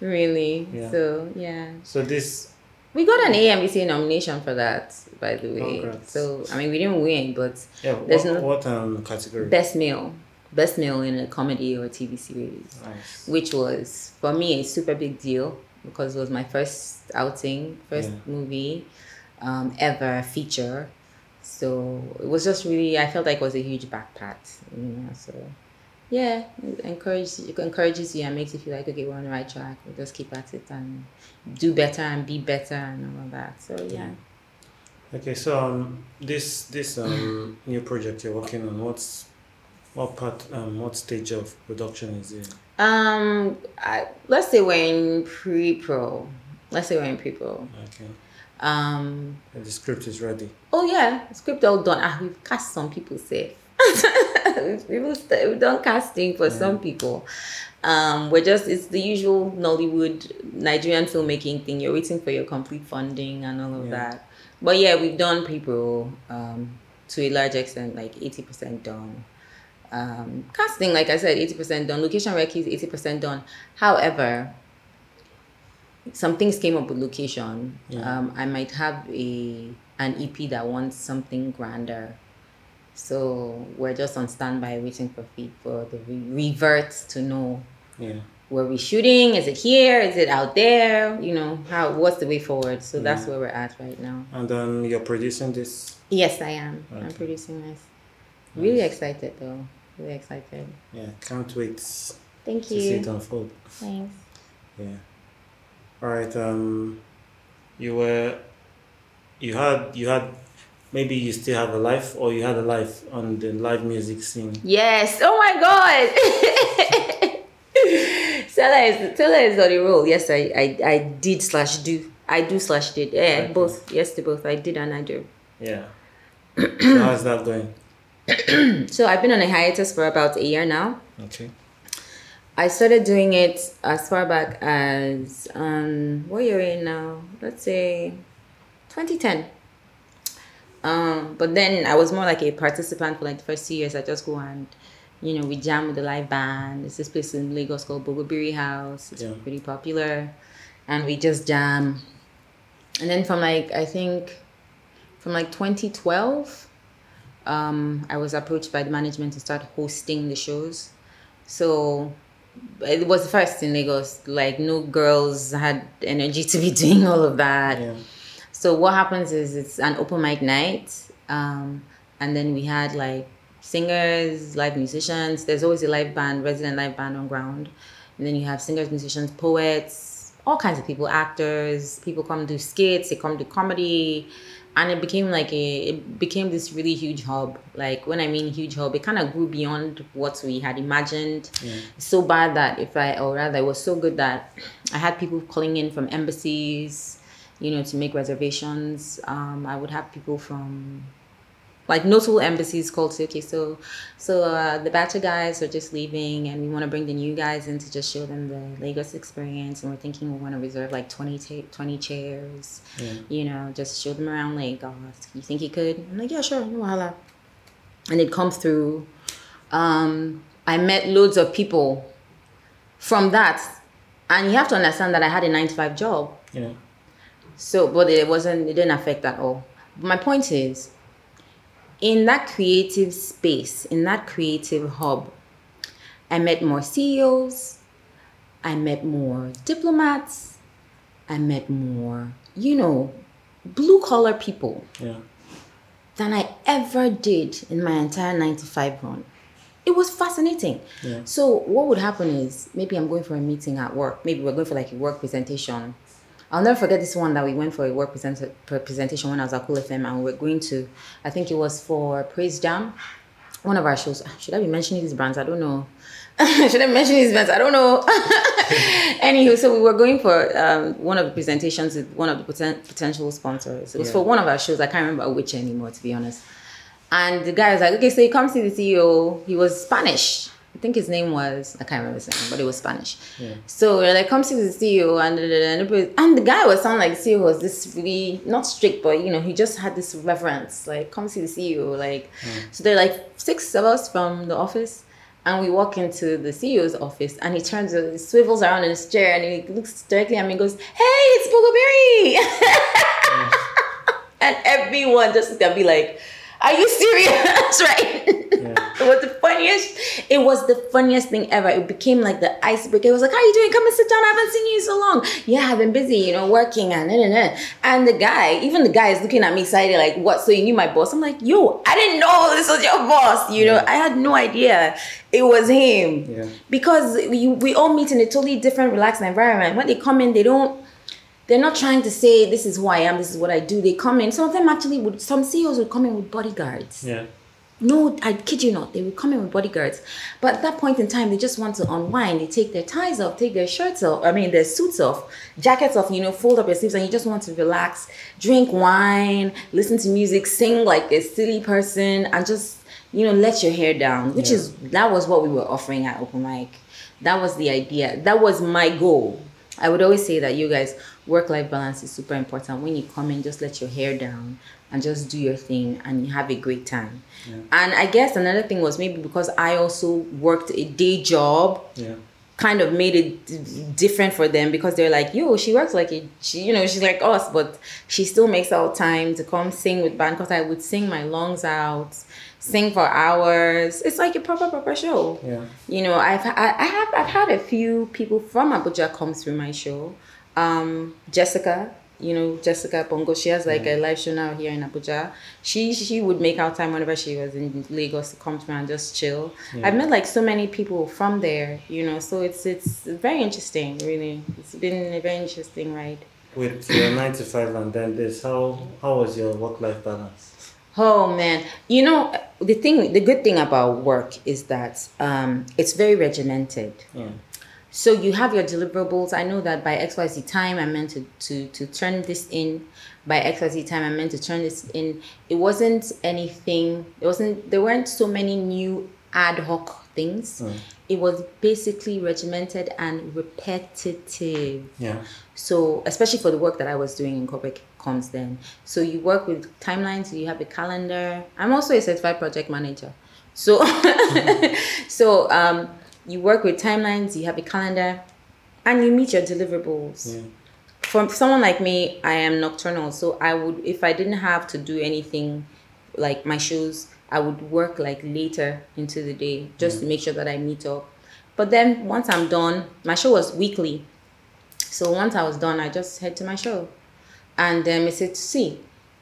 really. Yeah. So yeah, So this we got an AMVCA nomination for that, by the way. Congrats. So I mean, we didn't win, but yeah There's what, no- what um category? best male, best male in a comedy or TV series, Nice. which was for me a super big deal because it was my first outing, first Yeah. movie, um, ever feature. So it was just really, I felt like it was a huge back pat, you know. So yeah, it encourages it encourages you and makes you feel like okay, we're on the right track. We'll just keep at it and do better and be better and all of that. So yeah. Okay, so um, this this um new project you're working on, what's what part um what stage of production is it? Um, I, let's say we're in pre-pro. Let's say we're in pre-pro. Okay, Um, and the script is ready. oh yeah, script all done. Ah, we've cast some people safe. people st- we've done casting for some people. Um, we're just it's the usual Nollywood Nigerian filmmaking thing. You're waiting for your complete funding and all of Yeah. that. But yeah, we've done pre-pro um, to a large extent, like eighty percent done. Um, casting, like I said, eighty percent done. Location recce eighty percent done. However, some things came up with location. Yeah. Um, I might have a an EP that wants something grander. So we're just on standby waiting for feed for the re- reverts to know Yeah. where we're shooting. Is it here? Is it out there? You know how? What's the way forward? So that's Yeah. where we're at right now. And um, you're producing this. Yes, I am. I'm producing this. Really excited though. Really excited. Yeah, can't wait Thank you. to see it unfold. Thanks. Yeah. All right. Um, you were, you had, you had, maybe you still have a life, or you had a life on the live music scene. Yes. Oh my God. Stella is Stella is on a roll. Yes, I, I I did slash do. I do slash did. Yeah, Okay. both. Yes to both. I did and I do. Yeah. so how's that going? So I've been on a hiatus for about a year now. Okay. I started doing it as far back as um what year in now? Let's say 2010. Um, but then I was more like a participant for like the first two years. I just go and you know we jam with the live band. There's this place in Lagos called Bogobiri House. It's Yeah. pretty popular, and we just jam. And then from like I think from like 2012, um, I was approached by the management to start hosting the shows. So it was the first in Lagos. Like no girls had energy to be doing all of that. Yeah. So what happens is it's an open mic night, um, and then we had like singers, live musicians. There's always a live band, resident live band on ground, and then you have singers, musicians, poets, all kinds of people, actors. People come do skits, they come do comedy, and it became like a it became this really huge hub. Like when I mean huge hub, it kind of grew beyond what we had imagined. So bad that if I or rather it was so good that I had people calling in from embassies, you know, to make reservations. Um, I would have people from like notable embassies called to okay, so so uh, the Bachelor guys are just leaving, and we want to bring the new guys in to just show them the Lagos experience, and we're thinking we want to reserve like 20, ta- 20 chairs, Yeah. you know, just show them around Lagos. You think you could? I'm like, yeah, sure, no wahala. And it come through. Um, I met loads of people from that And you have to understand that I had a nine to five job. Yeah. So, but it wasn't, it didn't affect at all. My point is, in that creative space, in that creative hub, I met more CEOs, I met more diplomats, I met more, you know, blue collar people Yeah. than I ever did in my entire 95 run. It was fascinating. Yeah. So what would happen is maybe I'm going for a meeting at work. Maybe we're going for like a work presentation. I'll never forget this one that we went for a work present- presentation when I was at Cool FM and we were going to, I think it was for Praise Jam, one of our shows. Should I be mentioning these brands? I don't know. Should I mention these brands? I don't know. Anywho, so we were going for um, one of the presentations with one of the poten- potential sponsors. It was Yeah. for one of our shows. I can't remember which anymore, to be honest. And the guy was like, okay, so you come see the CEO. He was Spanish. I think his name was, I can't remember his name, but it was Spanish. Yeah. So we're like, come see the CEO. And, and, and the guy was sounding like the CEO was this really, not strict, but you know, he just had this reverence. Like, come see the CEO. Like, hmm. so they're like six of us from the office. And we walk into the CEO's office and he turns, he swivels around in his chair and he looks directly at me and goes, Hey, it's Bogobiri. and everyone just is gonna be like, Are you serious? right? Yeah. It was the funniest. It was the funniest thing ever. It became like the icebreaker. It was like, "How are you doing? Come and sit down. I haven't seen you in so long." Yeah, I've been busy, you know, working and nah, nah, nah. and the guy, even the guy is looking at me excited, like, "What? So you knew my boss?" I'm like, "Yo, I didn't know this was your boss." You know, Yeah. I had no idea it was him Yeah. because we, we all meet in a totally different, relaxed environment. When they come in, they don't. They're not trying to say this is who I am, this is what I do. They come in. Some of them actually would. Some CEOs would come in with bodyguards. Yeah. No, I kid you not. They would come in with bodyguards. But at that point in time, they just want to unwind. They take their ties off, take their shirts off, I mean, their suits off, jackets off, you know, fold up your sleeves, and you just want to relax, drink wine, listen to music, sing like a silly person, and just, you know, let your hair down, which Yeah. is, that was what we were offering at Open Mic. That was the idea. That was my goal. I would always say that you guys, work life balance is super important. When you come in, just let your hair down and just do your thing and have a great time. And I guess another thing was maybe because I also worked a day job, Yeah. kind of made it d- different for them because they're like, yo, she works like a, she, you know, she's like us, but she still makes out time to come sing with band because I would sing my lungs out, sing for hours. It's like a proper, proper show Yeah. you know i've I, I have i've had a few people from abuja come through my show um jessica you know jessica bongo she has like a live show now here in abuja she she would make out time whenever she was in lagos to come through and just chill Yeah. i've met like so many people from there you know so it's it's very interesting really it's been a very interesting ride With your nine to five and then this, how how was your work life balance? Oh man, you know the thing, the good thing about work is that um, it's very regimented. Yeah. So you have your deliverables. I know that by XYZ time I'm meant to, to, to turn this in. By XYZ time I'm meant to turn this in. It wasn't anything, it wasn't there weren't so many new ad hoc things. It was basically regimented and repetitive. Yeah. So, especially for the work that I was doing in corporate comms then. So, you work with timelines, you have a calendar. I'm also a certified project manager. So, so um, you work with timelines, you have a calendar, and you meet your deliverables. Yeah. For someone like me, I am nocturnal. So, I would, if I didn't have to do anything like my shows, I would work like later into the day just to make sure that I meet up. But then once I'm done, my show was weekly. So once I was done, I just head to my show. And um, it's to see.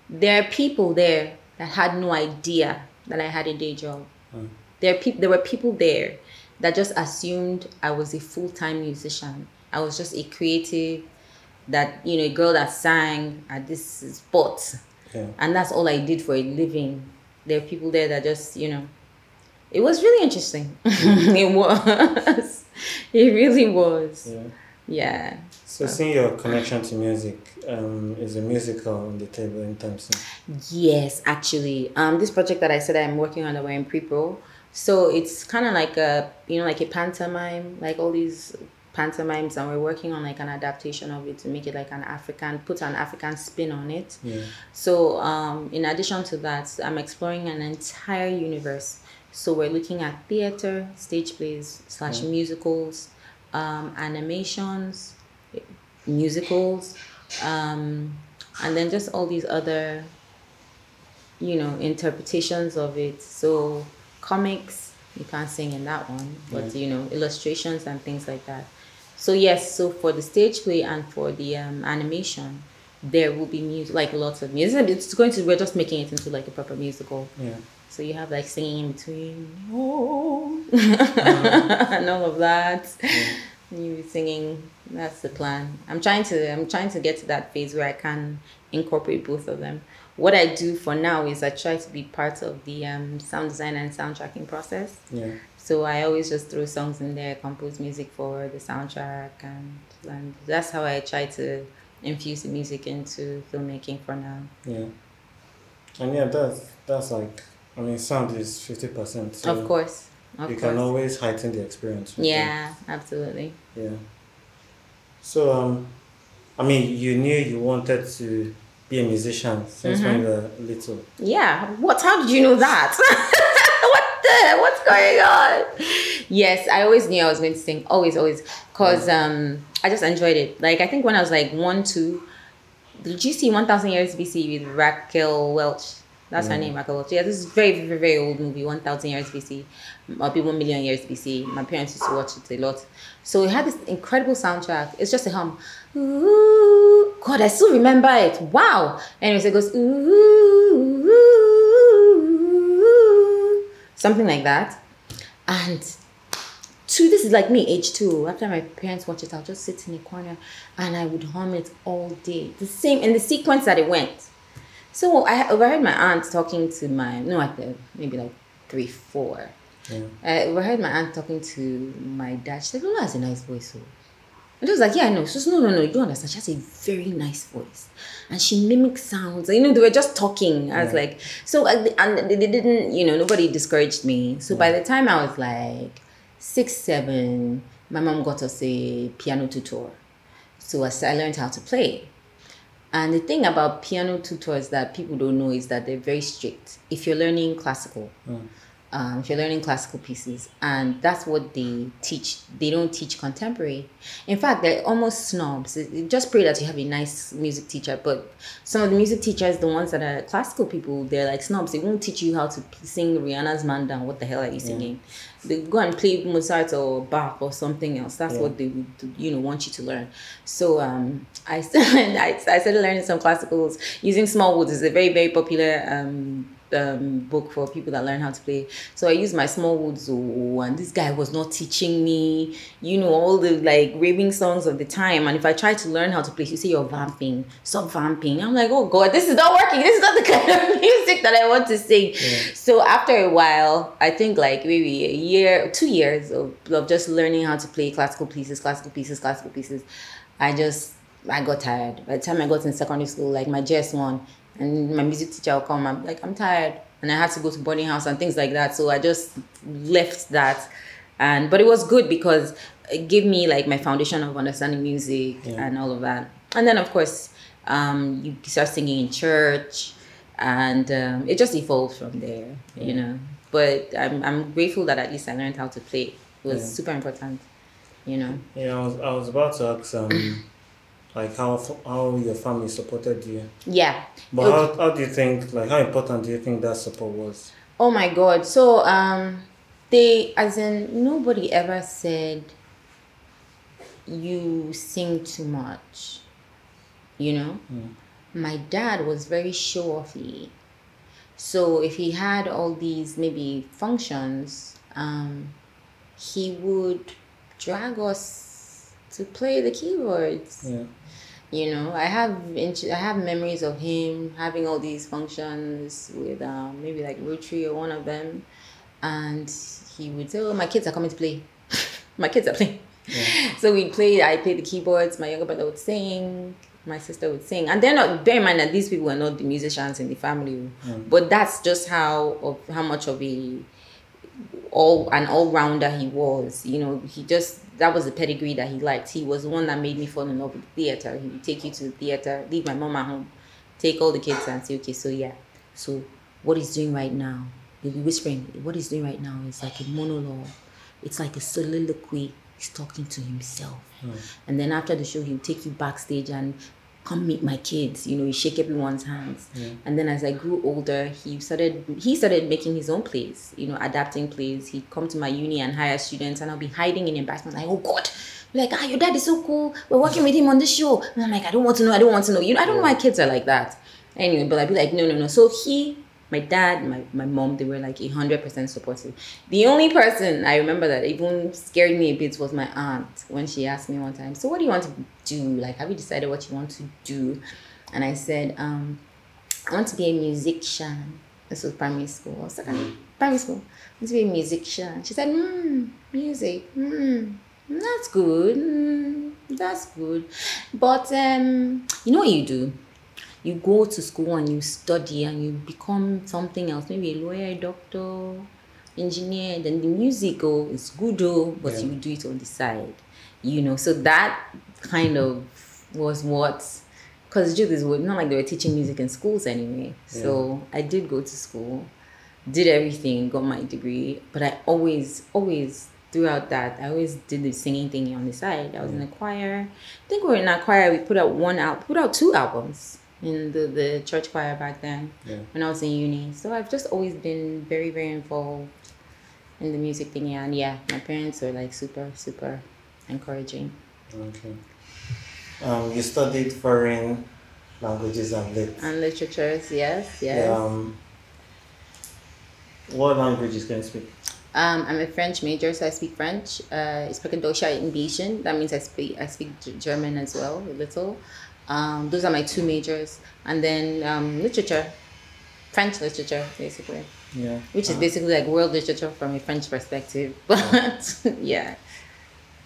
There are people there that had no idea that I had a day job. There, are peop- there were people there that just assumed I was a full time musician. I was just a creative, that, you know, a girl that sang at this spot. Yeah. And that's all I did for a living. There are people there that just, you know, it was really interesting. it was. It really was. Yeah. Yeah. So seeing your connection to music, um, is a musical on the table anytime soon? Yes, actually. Um, this project that I said I'm working on that we're in pre-pro. So it's kind of like a, you know, like a pantomime, like all these pantomimes, and we're working on like an adaptation of it to make it like an African, put an African spin on it. Yeah. So, um, in addition to that, I'm exploring an entire universe. So we're looking at theater, stage plays slash musicals, um, animations, musicals, um, and then just all these other, you know, interpretations of it. So comics, you can't sing in that one, but you know, illustrations and things like that. So yes, so for the stage play and for the um, animation, there will be music, like lots of music. It's going to. We're just making it into like a proper musical. Yeah. So you have like singing in between, oh, and all of that. And you singing. That's the plan. I'm trying to. I'm trying to get to that phase where I can incorporate both of them. What I do for now is I try to be part of the um, sound design and soundtracking process. Yeah. So I always just throw songs in there, compose music for the soundtrack, and, and that's how I try to infuse the music into filmmaking for now. Yeah. And yeah, that's that's like I mean sound is fifty percent. So of course, of you course. can always heighten the experience. with them. yeah, absolutely. Yeah. So um I mean you knew you wanted to be a musician since when you were little. Yeah. What? How did you know that? what the? What's going on? Yes, I always knew I was going to sing. Always, always. Cause um, I just enjoyed it. Like I think when I was like one, two. Did you see One Thousand Years BC with Raquel Welch? That's her mm. name, Welch. Yeah, this is very, very, very old movie. One Thousand Years BC, uh, maybe One Million Years BC. My parents used to watch it a lot. So it had this incredible soundtrack. It's just a hum. Ooh, God, I still remember it. Wow. Anyways, it goes ooh, ooh, something like that. And two, this is like me, age two. After my parents watch it, I'll just sit in a corner and I would hum it all day. The same in the sequence that it went. So I overheard my aunt talking to my no, at the maybe like three, four. Yeah. I overheard my aunt talking to my dad. She said, Lola has a nice voice. So. And I was like, yeah, I know. She says, no, no, no, you don't understand. She has a very nice voice. And she mimics sounds. You know, they were just talking. I was Yeah. like, so, uh, and they didn't, you know, nobody discouraged me. So by the time I was like six, seven, my mom got us a piano tutor. So I learned how to play. And the thing about piano tutors that people don't know is that they're very strict. If you're learning classical, mm. Um, if you're learning classical pieces, and that's what they teach. They don't teach contemporary. In fact, they're almost snobs. Just pray that you have a nice music teacher. But some of the music teachers, the ones that are classical people, they're like snobs. They won't teach you how to sing Rihanna's Man Down. What the hell are you singing? They go and play Mozart or Bach or something else. That's Yeah. what they would, you know, want you to learn. So um, I started, I, started learning some classicals using Smallwoods. is a very very popular um, um, book for people that learn how to play. So I used my Smallwoods, oh, and this guy was not teaching me, you know, all the like raving songs of the time. And if I try to learn how to play, you say you're vamping, stop vamping. I'm like, oh god, this is not working. This is not the kind of music that I want to sing. So after a while, I think like maybe a year, two years of, of just learning how to play classical pieces, classical pieces, classical pieces, I just I got tired. By the time I got in secondary school, like my JS one, and my music teacher will come, I'm like, I'm tired. And I had to go to boarding house and things like that. So I just left that. And but it was good because it gave me like my foundation of understanding music Yeah. and all of that. And then of course, um, you start singing in church and um, it just evolved from there, you know. But I'm I'm grateful that at least I learned how to play. It was Yeah. super important, you know. Yeah, I was I was about to ask um like how how your family supported you. Yeah. But how, how do you think like how important do you think that support was? Oh my god. So um they as in nobody ever said you sing too much. You know? My dad was very show offy. So if he had all these maybe functions, um, he would drag us to play the keyboards Yeah. You know i have i have memories of him having all these functions with um, maybe like rotary or one of them. And he would say oh my kids are coming to play. My kids are playing. So we'd play i played the keyboards my younger brother would sing my sister would sing. And they're not bear in mind that these people are not the musicians in the family. But that's just how of how much of a all an all rounder he was. You know, he just that was the pedigree that he liked. He was the one that made me fall in love with theater. He would take you to the theater, leave my mom at home, take all the kids and say, okay, so yeah, so what he's doing right now, he'll be whispering, what he's doing right now is like a monologue. It's like a soliloquy. he's talking to himself. Hmm. And then after the show, he'll take you backstage and come meet my kids. You know, he shake everyone's hands. And then as I grew older, he started he started making his own plays. You know, adapting plays. He'd come to my uni and hire students, and I'll be hiding in embarrassment, like, oh God. Like, ah, your dad is so cool. We're working with him on this show. And I'm like, I don't want to know. I don't want to know. You know, I don't know why kids are like that. Anyway, but I'd be like, no, no, no. So he my dad, my, my mom, they were like a hundred percent supportive. The only person I remember that even scared me a bit was my aunt when she asked me one time, So what do you want to do? Like, have you decided what you want to do? And I said, um, I want to be a musician. This was primary school. I was second primary school. I want to be a musician. She said, hmm, music. Hmm, that's good. Hmm, that's good. But um, you know what you do? You go to school and you study and you become something else, maybe a lawyer, a doctor, engineer, then the music oh it's good oh, but Yeah. you do it on the side. You know, so that kind of was what because the truth is not like they were teaching music in schools anyway. So I did go to school, did everything, got my degree, but I always, always throughout that, I always did the singing thing on the side. I was in a choir. I think we were in a choir. We put out one out, put out two albums in the the church choir back then Yeah. when I was in uni. So I've just always been very, very involved in the music thing. And yeah, my parents were like super, super encouraging. Okay. Um, you studied foreign languages and lit. And literatures, yes, yes. Um, what languages can you speak? Um, I'm a French major, so I speak French. Uh, ich spreche Deutsch in bisschen. That means I speak I speak German as well, a little. Um, those are my two majors, and then um, literature, French literature, basically, Yeah. which is Uh, basically like world literature from a French perspective. But yeah,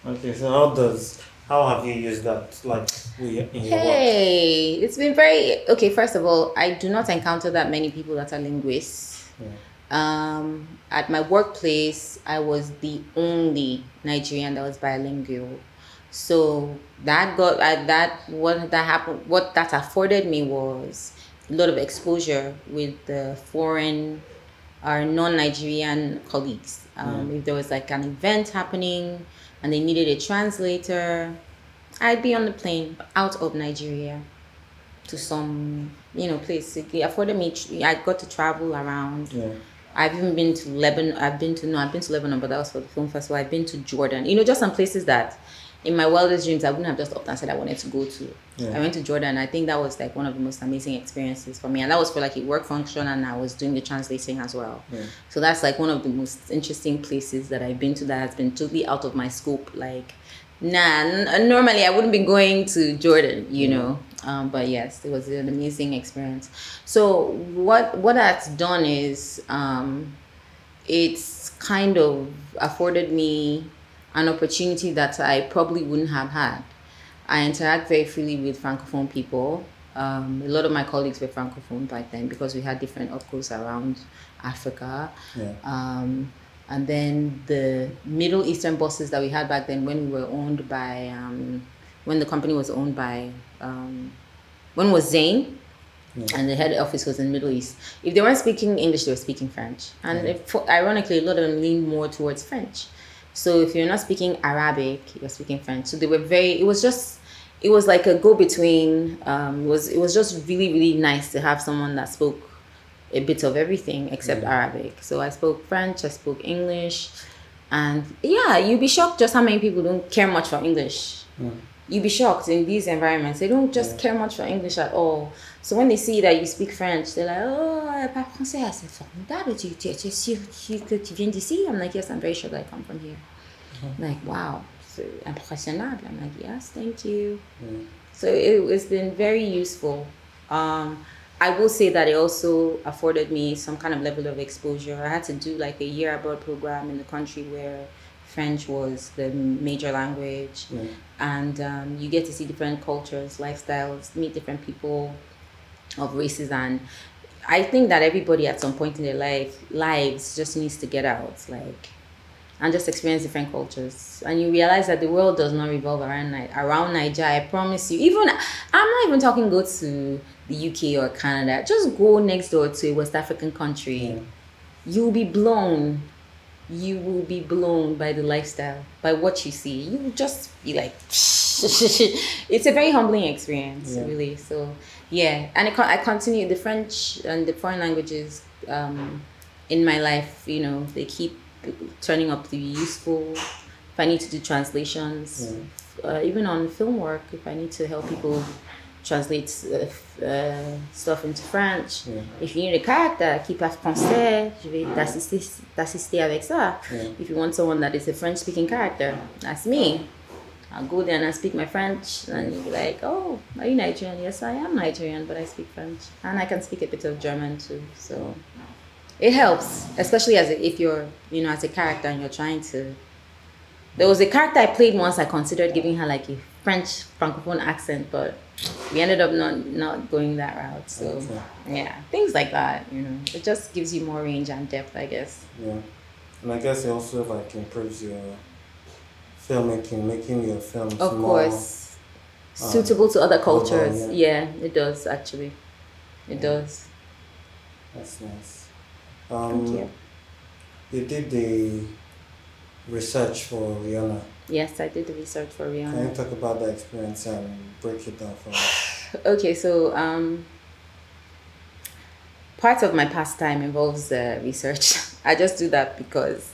Okay, so how does how have you used that like we- in your work? hey, it's been very okay. First of all, I do not encounter that many people that are linguists. Yeah. Um, at my workplace, I was the only Nigerian that was bilingual. So that got uh, that what that happened. What that afforded me was a lot of exposure with the foreign or non-Nigerian colleagues. Um, If there was like an event happening and they needed a translator, I'd be on the plane out of Nigeria to some you know place. It afforded me. I got to travel around. Yeah. I've even been to Lebanon. I've been to no, I've been to Lebanon, but that was for the film festival. I've been to Jordan. You know, just some places that, in my wildest dreams, I wouldn't have just up and said I wanted to go to. Yeah. I went to Jordan. I think that was like one of the most amazing experiences for me, and that was for like a work function, and I was doing the translating as well. Yeah. So that's like one of the most interesting places that I've been to that has been totally out of my scope. Like, nah, n- normally I wouldn't be going to Jordan, you know. Um, but yes, it was an amazing experience. So what what that's done is um, it's kind of afforded me an opportunity that I probably wouldn't have had. I interact very freely with francophone people. Um, a lot of my colleagues were francophone back then because we had different opcos around Africa. Yeah. Um, and then the Middle Eastern bosses that we had back then when we were owned by, um, when the company was owned by, um, when was Zain? And the head office was in the Middle East. If they weren't speaking English, they were speaking French. And if, ironically, a lot of them leaned more towards French. So if you're not speaking Arabic, you're speaking French. So they were very. It was just. It was like a go between. Um, it was it was just really really nice to have someone that spoke a bit of everything except Arabic. So I spoke French, I spoke English, and yeah, you'd be shocked just how many people don't care much for English. You'd be shocked in these environments. They don't just care much for English at all. So when they see that you speak French, they're like, oh, elle parle français, ah, c'est formidable. Tu, tu, tu es sûr que tu viens d'ici? I'm like, yes, I'm very sure that I come from here. Like, wow, c'est impressionnable. I'm like, yes, thank you. So it, it's been very useful. Um, I will say that it also afforded me some kind of level of exposure. I had to do like a year abroad program in the country where French was the major language, and um, you get to see different cultures, lifestyles, meet different people of races, and I think that everybody at some point in their life lives just needs to get out, like and just experience different cultures. And you realize that the world does not revolve around around Nigeria. I promise you. Even I'm not even talking go to the UK or Canada. Just go next door to a West African country. You'll be blown you will be blown by the lifestyle, by what you see. You will just be like, it's a very humbling experience, Yeah. really. So, yeah, and I, I continue the French and the foreign languages um, in my life. You know, they keep turning up to be useful. If I need to do translations, uh, even on film work, if I need to help people translate uh, uh, stuff into French. Yeah. If you need a character qui parle français, je vais t'assister, t'assister avec ça. Yeah. If you want someone that is a French speaking character, that's me. I'll go there and I speak my French, and you'll be like, "Oh, are you Nigerian?" Yes, I am Nigerian, but I speak French, and I can speak a bit of German too. So it helps, especially as a, if you're, you know, as a character and you're trying to. There was a character I played once. I considered giving her like a French francophone accent, but we ended up not not going that route. So Okay. yeah, things like that. You know, it just gives you more range and depth, I guess. Yeah. And I guess it also like improves your filmmaking, making your films Of more course, suitable to other global, cultures. Yeah. it does actually. It does. That's nice. Thank Um, you. you did the research for Riona. Yes, I did the research for Riona. Can you talk about that experience and break it down for us? Okay, so um, part of my pastime involves uh, research. I just do that because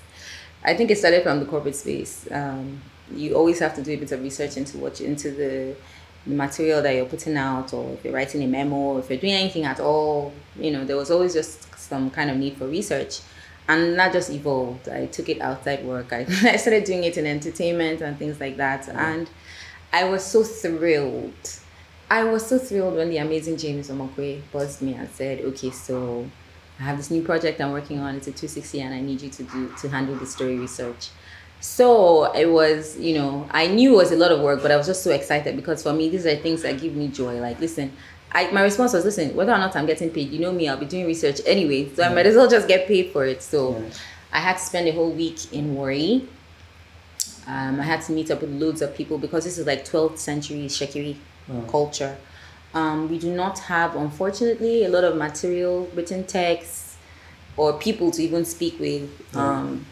I think it started from the corporate space. Um, you always have to do a bit of research into what you, into the, the material that you're putting out, or if you're writing a memo, if you're doing anything at all. You know, there was always just some kind of need for research, and that just evolved. I took it outside work. I, I started doing it in entertainment and things like that, and I was so thrilled. I was so thrilled when the amazing James Omokwe buzzed me and said, "Okay, so I have this new project I'm working on. It's a 260, and I need you to do to handle the story research." So it was, you know, I knew it was a lot of work, but I was just so excited because for me, these are things that give me joy. Like, listen, I my response was, listen, whether or not I'm getting paid, you know me, I'll be doing research anyway, so I might as well just get paid for it. So Yeah. I had to spend a whole week in Warri. Um, I had to meet up with loads of people because this is like 12th century Shekiri culture. Um, we do not have, unfortunately, a lot of material, written texts, or people to even speak with. Um,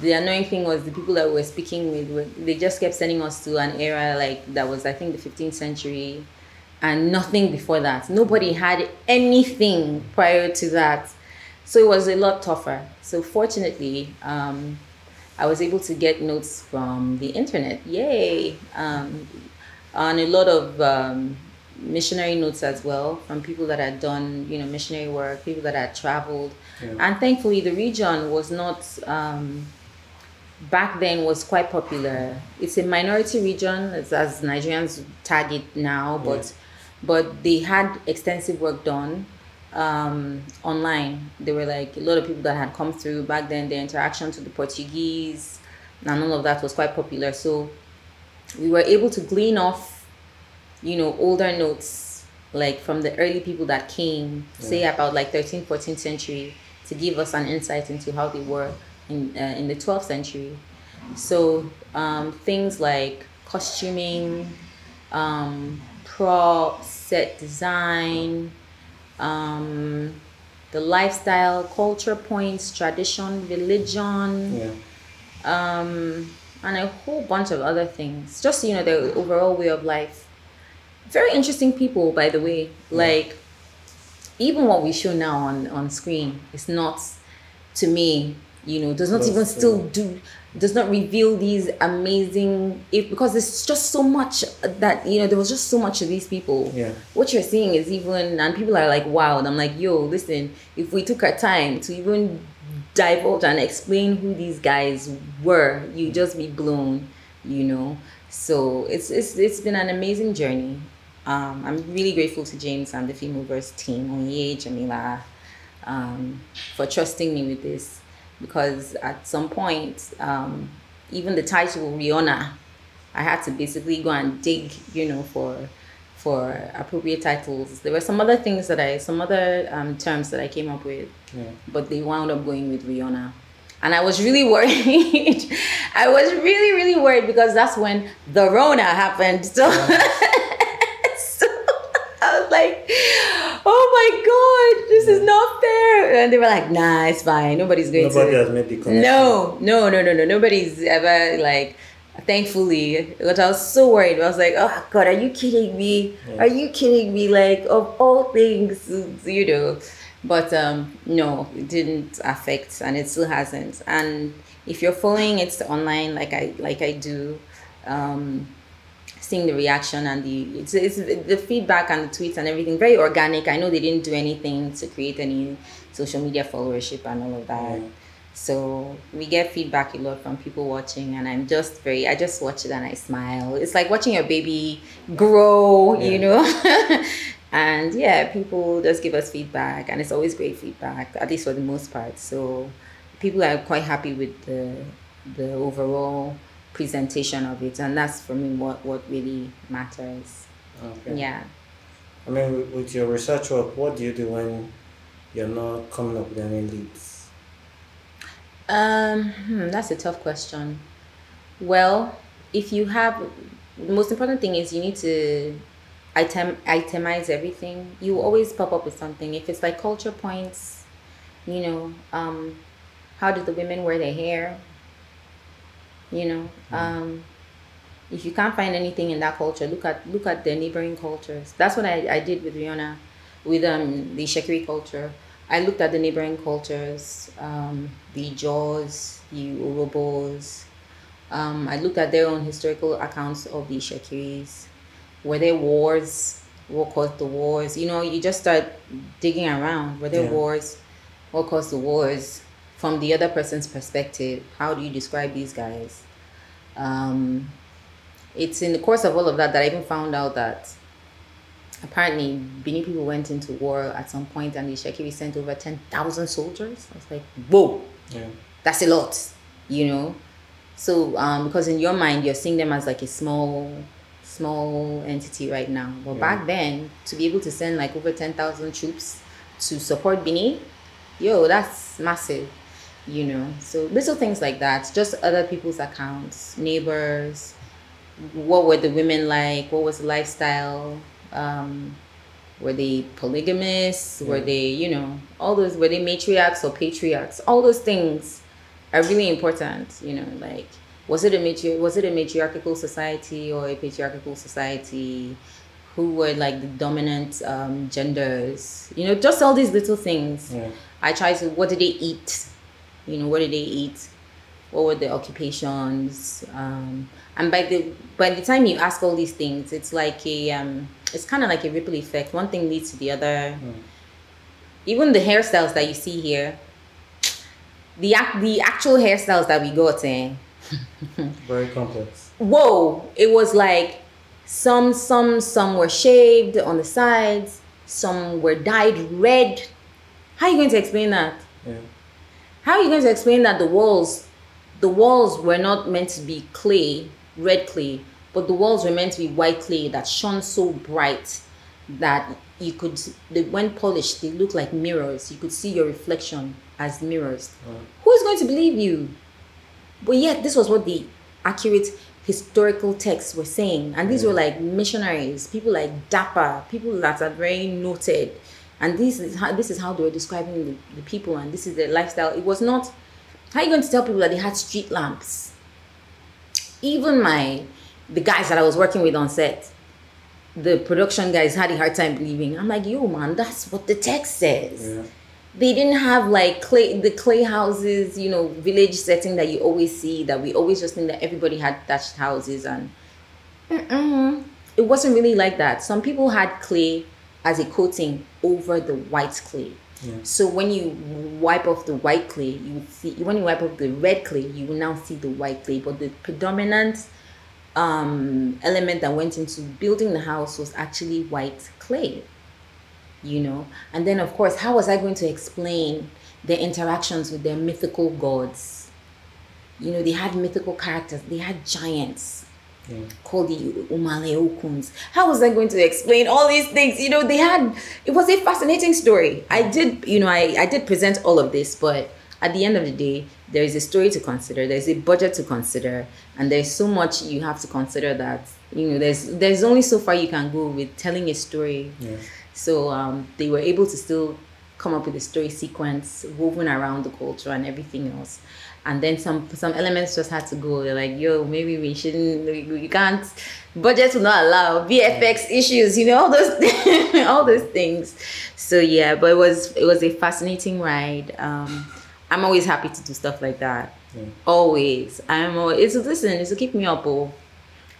the annoying thing was the people that we were speaking with, were, they just kept sending us to an era like that was, I think, the 15th century, and nothing before that. Nobody had anything prior to that. So it was a lot tougher. So fortunately, um, I was able to get notes from the internet. Yay! Um, on a lot of um, missionary notes as well from people that had done, you know, missionary work, people that had traveled, Yeah. and thankfully the region was not. Um, back then was quite popular. It's a minority region as, as Nigerians tag it now, but but they had extensive work done um, online. There were like a lot of people that had come through back then. Their interaction to the Portuguese and all of that was quite popular. So we were able to glean off, you know, older notes like from the early people that came, say about like 13th, 14th century, to give us an insight into how they were in uh, in the 12th century. So um, things like costuming, um, prop, set design, um, the lifestyle, culture points, tradition, religion, Yeah. um, and a whole bunch of other things. Just you know, the overall way of life. Very interesting people, by the way. Like even what we show now on on screen is not, to me, you know, does not Close even still do does not reveal these amazing if because there's just so much that you know there was just so much of these people. Yeah. what you're seeing is even and people are like wow and i'm like yo listen if we took our time to even divulge and explain who these guys were you just be blown you know? So it's it's it's been an amazing journey. Um, i'm really grateful to james and the Femoverse team Onye, jamila um, for trusting me with this because at some point um, even the title Riona i had to basically go and dig you know for for appropriate titles. There were some other things that i some other um, terms that i came up with Yeah. but they wound up going with Riona. And i was really worried. I was really really worried because that's when the rona happened. So so I was like, oh my god, this is not. And they were like, nah, it's fine. Nobody's going Nobody to. has made the connection. No, no, no, no, no. Nobody's ever like. Thankfully, but I was so worried. I was like, "Oh God, are you kidding me? Yeah. Are you kidding me? Like of all things, you know." But um, no, it didn't affect, and it still hasn't. And if you're following it online, like I like I do, um, seeing the reaction and the it's, it's the feedback and the tweets and everything very organic. I know they didn't do anything to create any social media followership and all of that. Yeah. So we get feedback a lot from people watching, and I'm just very. I just watch it and I smile. It's like watching your baby grow, you know. and yeah, people just give us feedback, and it's always great feedback, at least for the most part. So people are quite happy with the the overall presentation of it, and that's for me what what really matters. Okay. Yeah. I mean, with, with your research work, what do you do when you're not coming up with any leads? Um, hmm, that's a tough question. Well, if you have, the most important thing is you need to item itemize everything. You always pop up with something. If it's like culture points, you know, um, how did the women wear their hair? You know, um, if you can't find anything in that culture, look at look at the neighboring cultures. That's what I, I did with Riona, with um the Shekiri culture. I looked at the neighboring cultures, um, the Jaws, the Urhobos. Um, I looked at their own historical accounts of the Shekiris. Were there wars? What caused the wars? You know, you just start digging around. Were there Yeah. wars? What caused the wars? From the other person's perspective, how do you describe these guys? Um, it's in the course of all of that that I even found out that apparently Benin people went into war at some point and the Shekiri sent over 10,000 soldiers. I was like, whoa, Yeah. that's a lot, you know? So, um, because in your mind, you're seeing them as like a small, small entity right now. But Yeah. back then, to be able to send like over 10,000 troops to support Benin, yo, that's massive, you know? So, little things like that, just other people's accounts, neighbors, what were the women like? What was the lifestyle? Um, were they polygamous? Were they, you know, all those, were they matriarchs or patriarchs? All those things are really important, you know, like, was it a matri- was it a matriarchal society or a patriarchal society? Who were like the dominant um, genders? You know, just all these little things. Yeah. I try to what did they eat? You know, what did they eat? What were the occupations? Um, and by the by the time you ask all these things, it's like a um, it's kind of like a ripple effect. One thing leads to the other. Even the hairstyles that you see here, the the actual hairstyles that we got, in. Eh? Very complex. whoa it was like some some some were shaved on the sides some were dyed red how are you going to explain that Yeah. how are you going to explain that the walls the walls were not meant to be clay red clay but the walls were meant to be white clay that shone so bright that you could they, when polished they look like mirrors you could see your reflection as mirrors who is going to believe you but yet, this was what the accurate historical texts were saying. And these were like missionaries, people like Dapper, people that are very noted. And this is how this is how they were describing the, the people and this is their lifestyle. It was not how are you going to tell people that they had street lamps? Even my the guys that I was working with on set, the production guys had a hard time believing. I'm like, yo man, that's what the text says Yeah. they didn't have like clay the clay houses you know village setting that you always see that we always just think that everybody had thatched houses and Mm-mm. it wasn't really like that some people had clay as a coating over the white clay Yeah. so when you wipe off the white clay you would see when you wipe off the red clay you will now see the white clay but the predominant um element that went into building the house was actually white clay you know? And then of course how was i going to explain their interactions with their mythical gods? You know they had mythical characters they had giants Yeah. called the umale okuns. How was i going to explain all these things? You know they had it was a fascinating story. I did you know i, I did present all of this but at the end of the day there is a story to consider there's a budget to consider and there's so much you have to consider that you know there's there's only so far you can go with telling a story Yeah. so um, they were able to still come up with a story sequence woven around the culture and everything else. And then some some elements just had to go. They're like, yo, maybe we shouldn't. We can't. budget will not allow VFX issues. You know all those all those things. So yeah, but it was it was a fascinating ride. Um, I'm always happy to do stuff like that. Yeah. Always. I'm always. It's listen. It's to keep me up. Oh,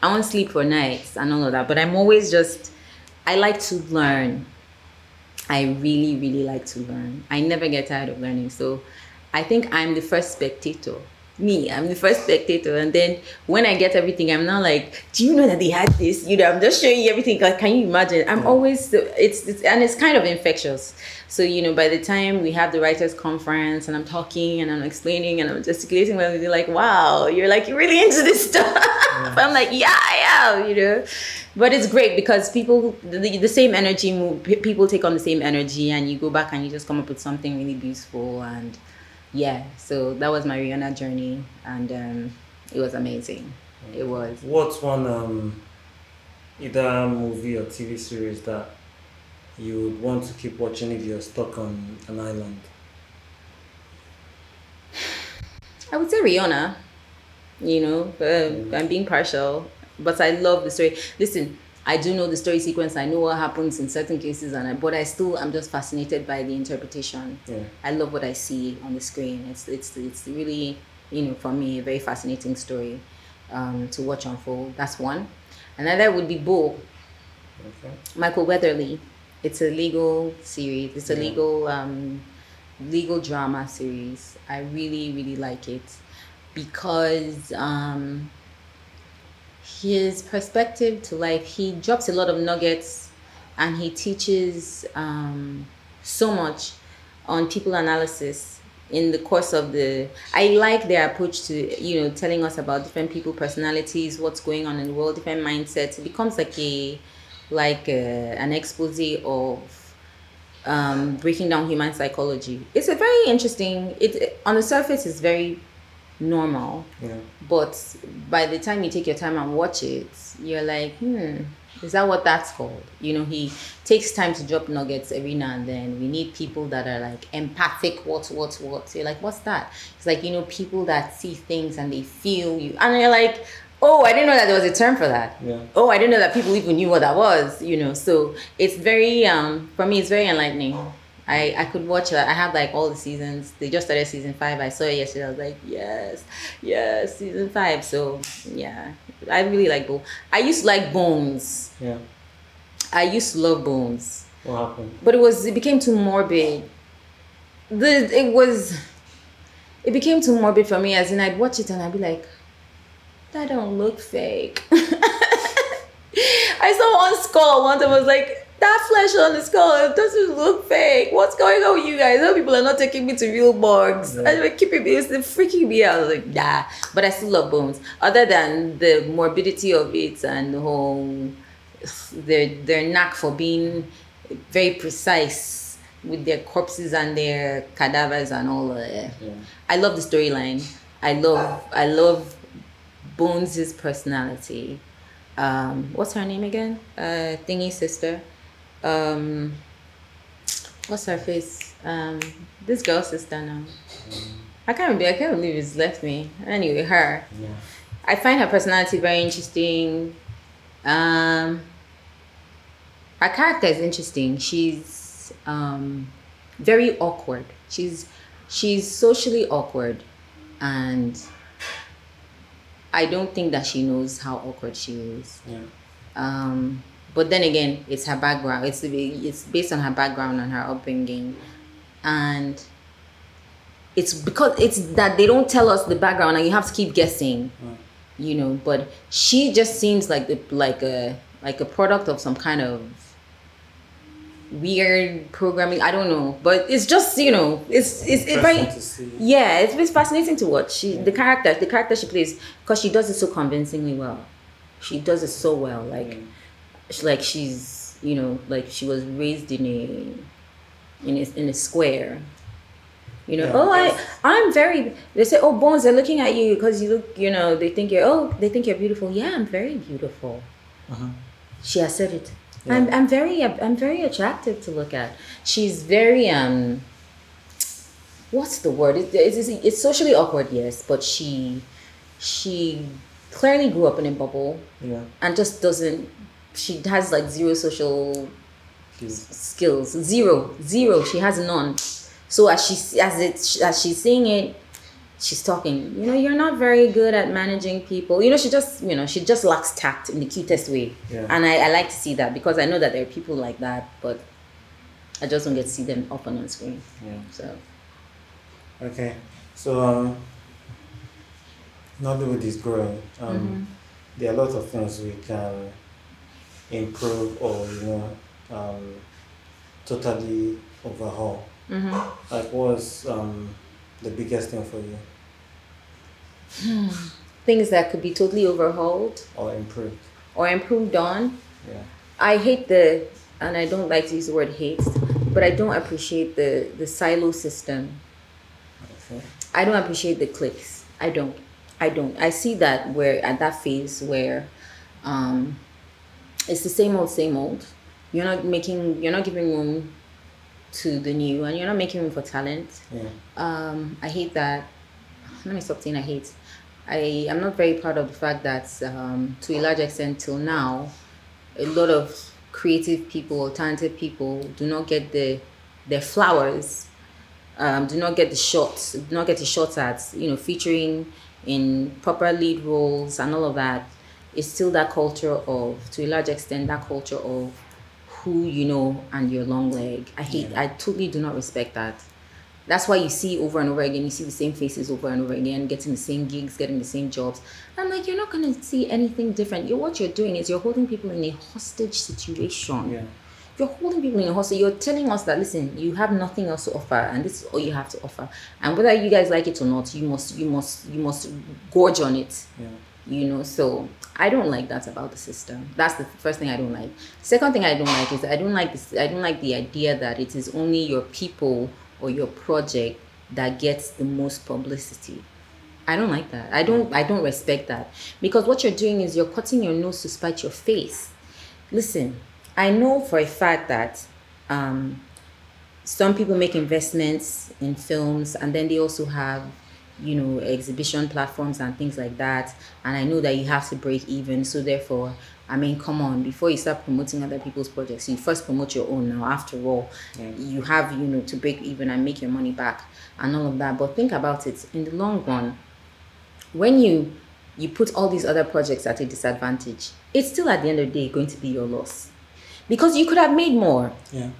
I won't sleep for nights and all of that. But I'm always just. I like to learn. I really, really like to learn. I never get tired of learning. So I think I'm the first spectator. Me, I'm the first spectator. And then when I get everything, I'm not like, do you know that they had this? You know, I'm just showing you everything. Like, can you imagine? I'm always, it's, it's, and it's kind of infectious. So, you know, by the time we have the writers conference and I'm talking and I'm explaining and I'm gesticulating, well, they're like, wow, you're like, you're really into this stuff. Yeah. I'm like, yeah, I am, you know but it's great because people the, the same energy move, people take on the same energy and you go back and you just come up with something really beautiful and yeah so that was my Riona journey and um, it was amazing it was what's one um, either movie or tv series that you would want to keep watching if you're stuck on an island i would say Riona you know uh, mm. i'm being partial but I love the story. Listen, I do know the story sequence. I know what happens in certain cases, and I, but I still am just fascinated by the interpretation. Yeah. I love what I see on the screen. It's it's it's really you know for me a very fascinating story um, to watch unfold. That's one. Another would be Bull. Okay. Michael Weatherly. It's a legal series. It's a yeah. legal um, legal drama series. I really really like it because. Um, his perspective to life, he drops a lot of nuggets and he teaches um, so much on people analysis in the course of the i like their approach to you know telling us about different people personalities what's going on in the world different mindsets it becomes like a like a, an expose of um, breaking down human psychology it's a very interesting it on the surface is very normal. Yeah. But by the time you take your time and watch it, you're like, hmm, is that what that's called? You know, he takes time to drop nuggets every now and then. We need people that are like empathic, what, what, what. You're like, what's that? It's like, you know, people that see things and they feel you. And you're like, oh, I didn't know that there was a term for that. Yeah. Oh, I didn't know that people even knew what that was, you know. So it's very, um, for me, it's very enlightening. I, I could watch that. I have like all the seasons. They just started season five. I saw it yesterday. I was like, yes, yes, season five. So yeah, I really like Bones. I used to like Bones. Yeah. I used to love Bones. What happened? But it was it became too morbid. The it was it became too morbid for me as in I'd watch it and I'd be like, that don't look fake. I saw one skull once I was like, that flesh on the skull doesn't look fake. What's going on with you guys? Those people are not taking me to real bugs. Yeah. And they keeping me, it's freaking me out. I was like, nah. But I still love bones. Other than the morbidity of it and the whole their their knack for being very precise with their corpses and their cadavers and all of that. Yeah. I love the storyline. I love I love Bones' personality. Um, what's her name again? Uh, Thingy sister um what's her face? Um this girl's sister now. I can't remember. I can't believe it's left me. Anyway, her. Yeah. I find her personality very interesting. Um, her character is interesting. She's um, very awkward. She's she's socially awkward, and I don't think that she knows how awkward she is. Yeah. Um, but then again, it's her background. It's it's based on her background and her upbringing, and it's because it's that they don't tell us the background, and you have to keep guessing. Mm. You know, but she just seems like the like a like a product of some kind of weird programming. I don't know, but it's just you know, it's it's, it's very yeah, it's, it's fascinating to watch. She yeah. the character the character she plays because she does it so convincingly well. She does it so well, like. Yeah like she's you know like she was raised in a in a, in a square you know yeah, oh i i'm very they say oh bones they're looking at you because you look you know they think you're oh they think you're beautiful yeah i'm very beautiful uh-huh. she has said it Yeah. I'm, I'm very I'm very attractive to look at. She's very um. What's the word? It, it's, it's socially awkward, yes, but she she clearly grew up in a bubble Yeah. and just doesn't. She has like zero social She's, skills, zero, zero. She has none. So as she as it as she's saying it, she's talking. You know, you're not very good at managing people. You know, she just you know she just lacks tact in the cutest way. Yeah. And I, I like to see that because I know that there are people like that, but I just don't get to see them often on screen. yeah. So Okay. So um, Nollywood is growing. Um, There are a lot of things we can improve or you know um, totally overhaul. mm-hmm. Like, what's um, the biggest thing for you things that could be totally overhauled or improved? or improved on. Yeah. I hate the, and I don't like to use the word hate, but I don't appreciate the the silo system. Okay. I don't appreciate the clicks. I don't. I don't. I see that where at that phase where, um, it's the same old, same old. You're not making. You're not giving room to the new, and you're not making room for talent. Yeah. Um, I hate that. Let me stop saying I hate. I am not very proud of the fact that, um, to a large extent, till now, a lot of creative people, talented people, do not get the their flowers. Um, do not get the shots. Do not get the shots at you know featuring in proper lead roles and all of that. It's still that culture of, to a large extent, that culture of who you know and your long leg. I hate. Yeah. I totally do not respect that. That's why you see over and over again, you see the same faces over and over again, getting the same gigs, getting the same jobs. I'm like, you're not gonna see anything different. You what you're doing is you're holding people in a hostage situation. Yeah. You're holding people in a hostage. You're telling us that listen, you have nothing else to offer, and this is all you have to offer. And whether you guys like it or not, you must you must you must gorge on it Yeah. you know so i don't like that about the system. That's the first thing i don't like. Second thing i don't like is i don't like this i don't like the idea that it is only your people or your project that gets the most publicity. I don't like that. I don't i don't respect that. Because what you're doing is you're cutting your nose to spite your face. Listen i know for a fact that um some people make investments in films and then they also have you know exhibition platforms and things like that. And i know that you have to break even. So therefore i mean come on before you start promoting other people's projects you first promote your own now after all. Yeah. you have you know to break even and make your money back and all of that. But think about it. In the long run when you you put all these other projects at a disadvantage it's still at the end of the day going to be your loss. Because you could have made more. Yeah.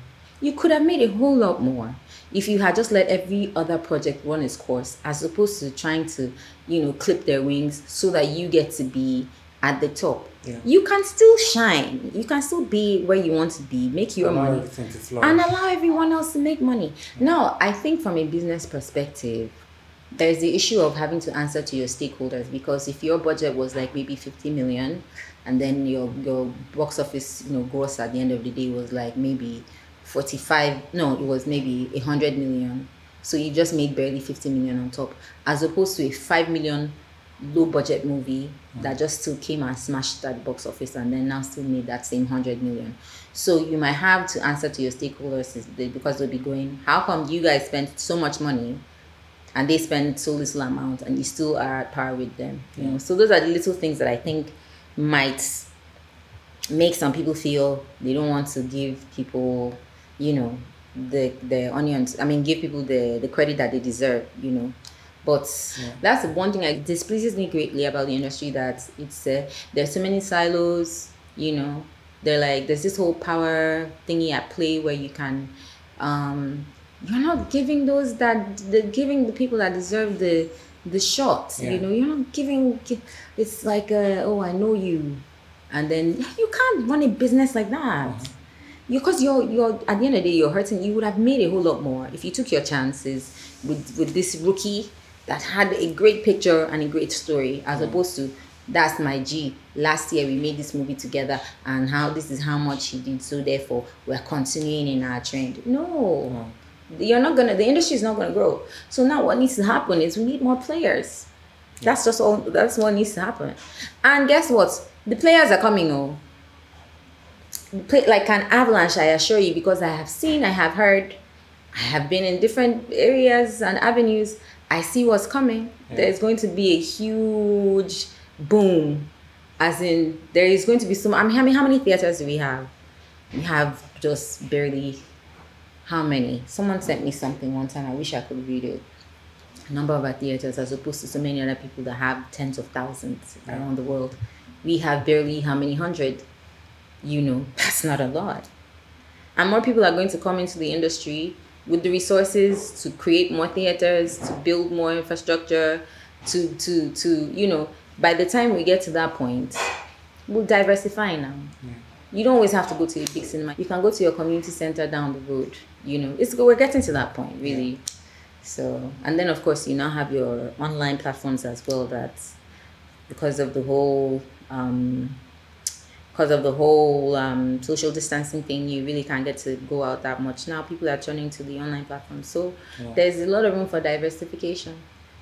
you could have made a whole lot more if you had just let every other project run its course as opposed to trying to you know clip their wings so that you get to be at the top Yeah. you can still shine you can still be where you want to be make your Allow money everything to flourish. and allow everyone else to make money. Now, I think from a business perspective, there's the issue of having to answer to your stakeholders because if your budget was like maybe 50 million and then your your box office you know gross at the end of the day was like maybe 45 no it was maybe 100 million. So you just made barely 50 million on top as opposed to a 5 million low budget movie mm. that just still came and smashed that box office and then now still made that same 100 million. So you might have to answer to your stakeholders because they'll be going how come you guys spent so much money and they spend so little amount and you still are at par with them you know? So those are the little things that i think might make some people feel they don't want to give people you know the the onions i mean give people the the credit that they deserve you know. But that's the one thing that displeases me greatly about the industry that it's uh, there's so many silos you know. They're like there's this whole power thingy at play where you can um you're not giving those that the giving the people that deserve the the shot Yeah. you know. You're not giving it's like uh, oh i know you. And then you can't run a business like that because you're you're at the end of the day you're hurting you would have made a whole lot more if you took your chances with with this rookie that had a great picture and a great story as mm. opposed to that's my G. Last year we made this movie together, and how this is how much he did. So therefore, we're continuing in our trend. No, mm. you're not gonna. The industry is not gonna grow. So now what needs to happen is we need more players. That's just all. That's what needs to happen. And guess what? The players are coming. Oh, like an avalanche. I assure you, because I have seen, I have heard, I have been in different areas and avenues. I see what's coming. Yeah. There's going to be a huge boom, as in there is going to be some. I mean, how many how many theaters do we have? We have just barely. How many? Someone sent me something one time. I wish I could read it. Number of our theaters, as opposed to so many other people that have tens of thousands Yeah. around the world. We have barely how many hundred? You know, that's not a lot. And more people are going to come into the industry with the resources to create more theaters to build more infrastructure to to to you know by the time we get to that point we'll diversify now. You don't always have to go to a big cinema. You can go to your community center down the road you know. It's we're getting to that point really. So and then of course you now have your online platforms as well that because of the whole um because of the whole um, social distancing thing, you really can't get to go out that much. Now people are turning to the online platform. So Yeah. there's a lot of room for diversification.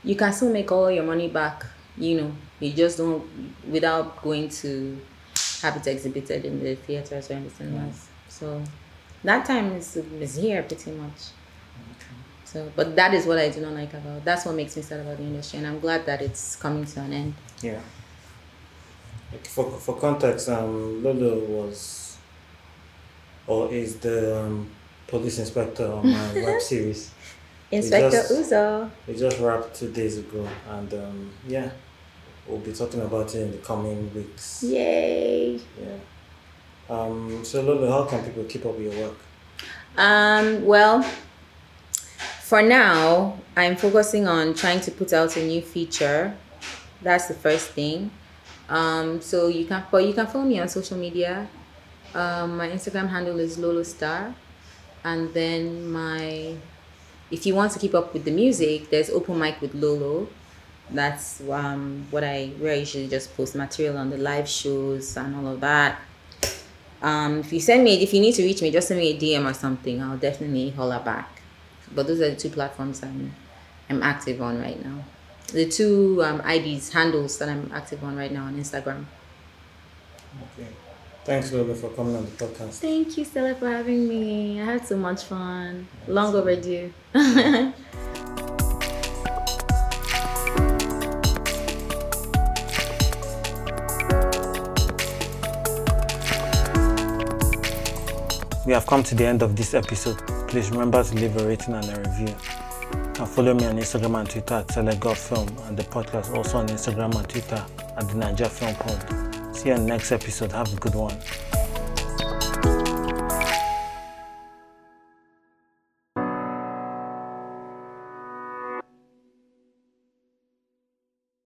You can still make all your money back, you know, you just don't, without going to have it exhibited in the theaters or in the cinemas. So that time is, is here pretty much. So, but that is what I do not like about. That's what makes me sad about the industry, and I'm glad that it's coming to an end. Yeah. For for context, um, Lolo was, or is the um, police inspector on my web series. Inspector just- Uzo. We just wrapped two days ago, and um, yeah, we'll be talking about it in the coming weeks. Yay. Yeah. Um. So Lolo, how can people keep up with your work? Um, well, for now, I'm focusing on trying to put out a new feature. That's the first thing. Um, so you can, but you can follow me on social media. Um, my Instagram handle is Lolo Star, and then my, if you want to keep up with the music, there's Open Mic with Lolo. That's um what I where I usually just post material on the live shows and all of that. Um, if you send me, if you need to reach me, just send me a DM or something. I'll definitely holler back. But those are the two platforms I'm, I'm active on right now. The two um, IDs, handles that I'm active on right now on Instagram. Okay. Thanks, Lolo, for coming on the podcast. Thank you, Stella, for having me. I had so much fun. Long overdue. We have come to the end of this episode. Please remember to leave a rating and a review. And follow me on Instagram and Twitter at Selegot Film and the podcast also on Instagram and Twitter at the Naija Film Pod. See you in the next episode. Have a good one.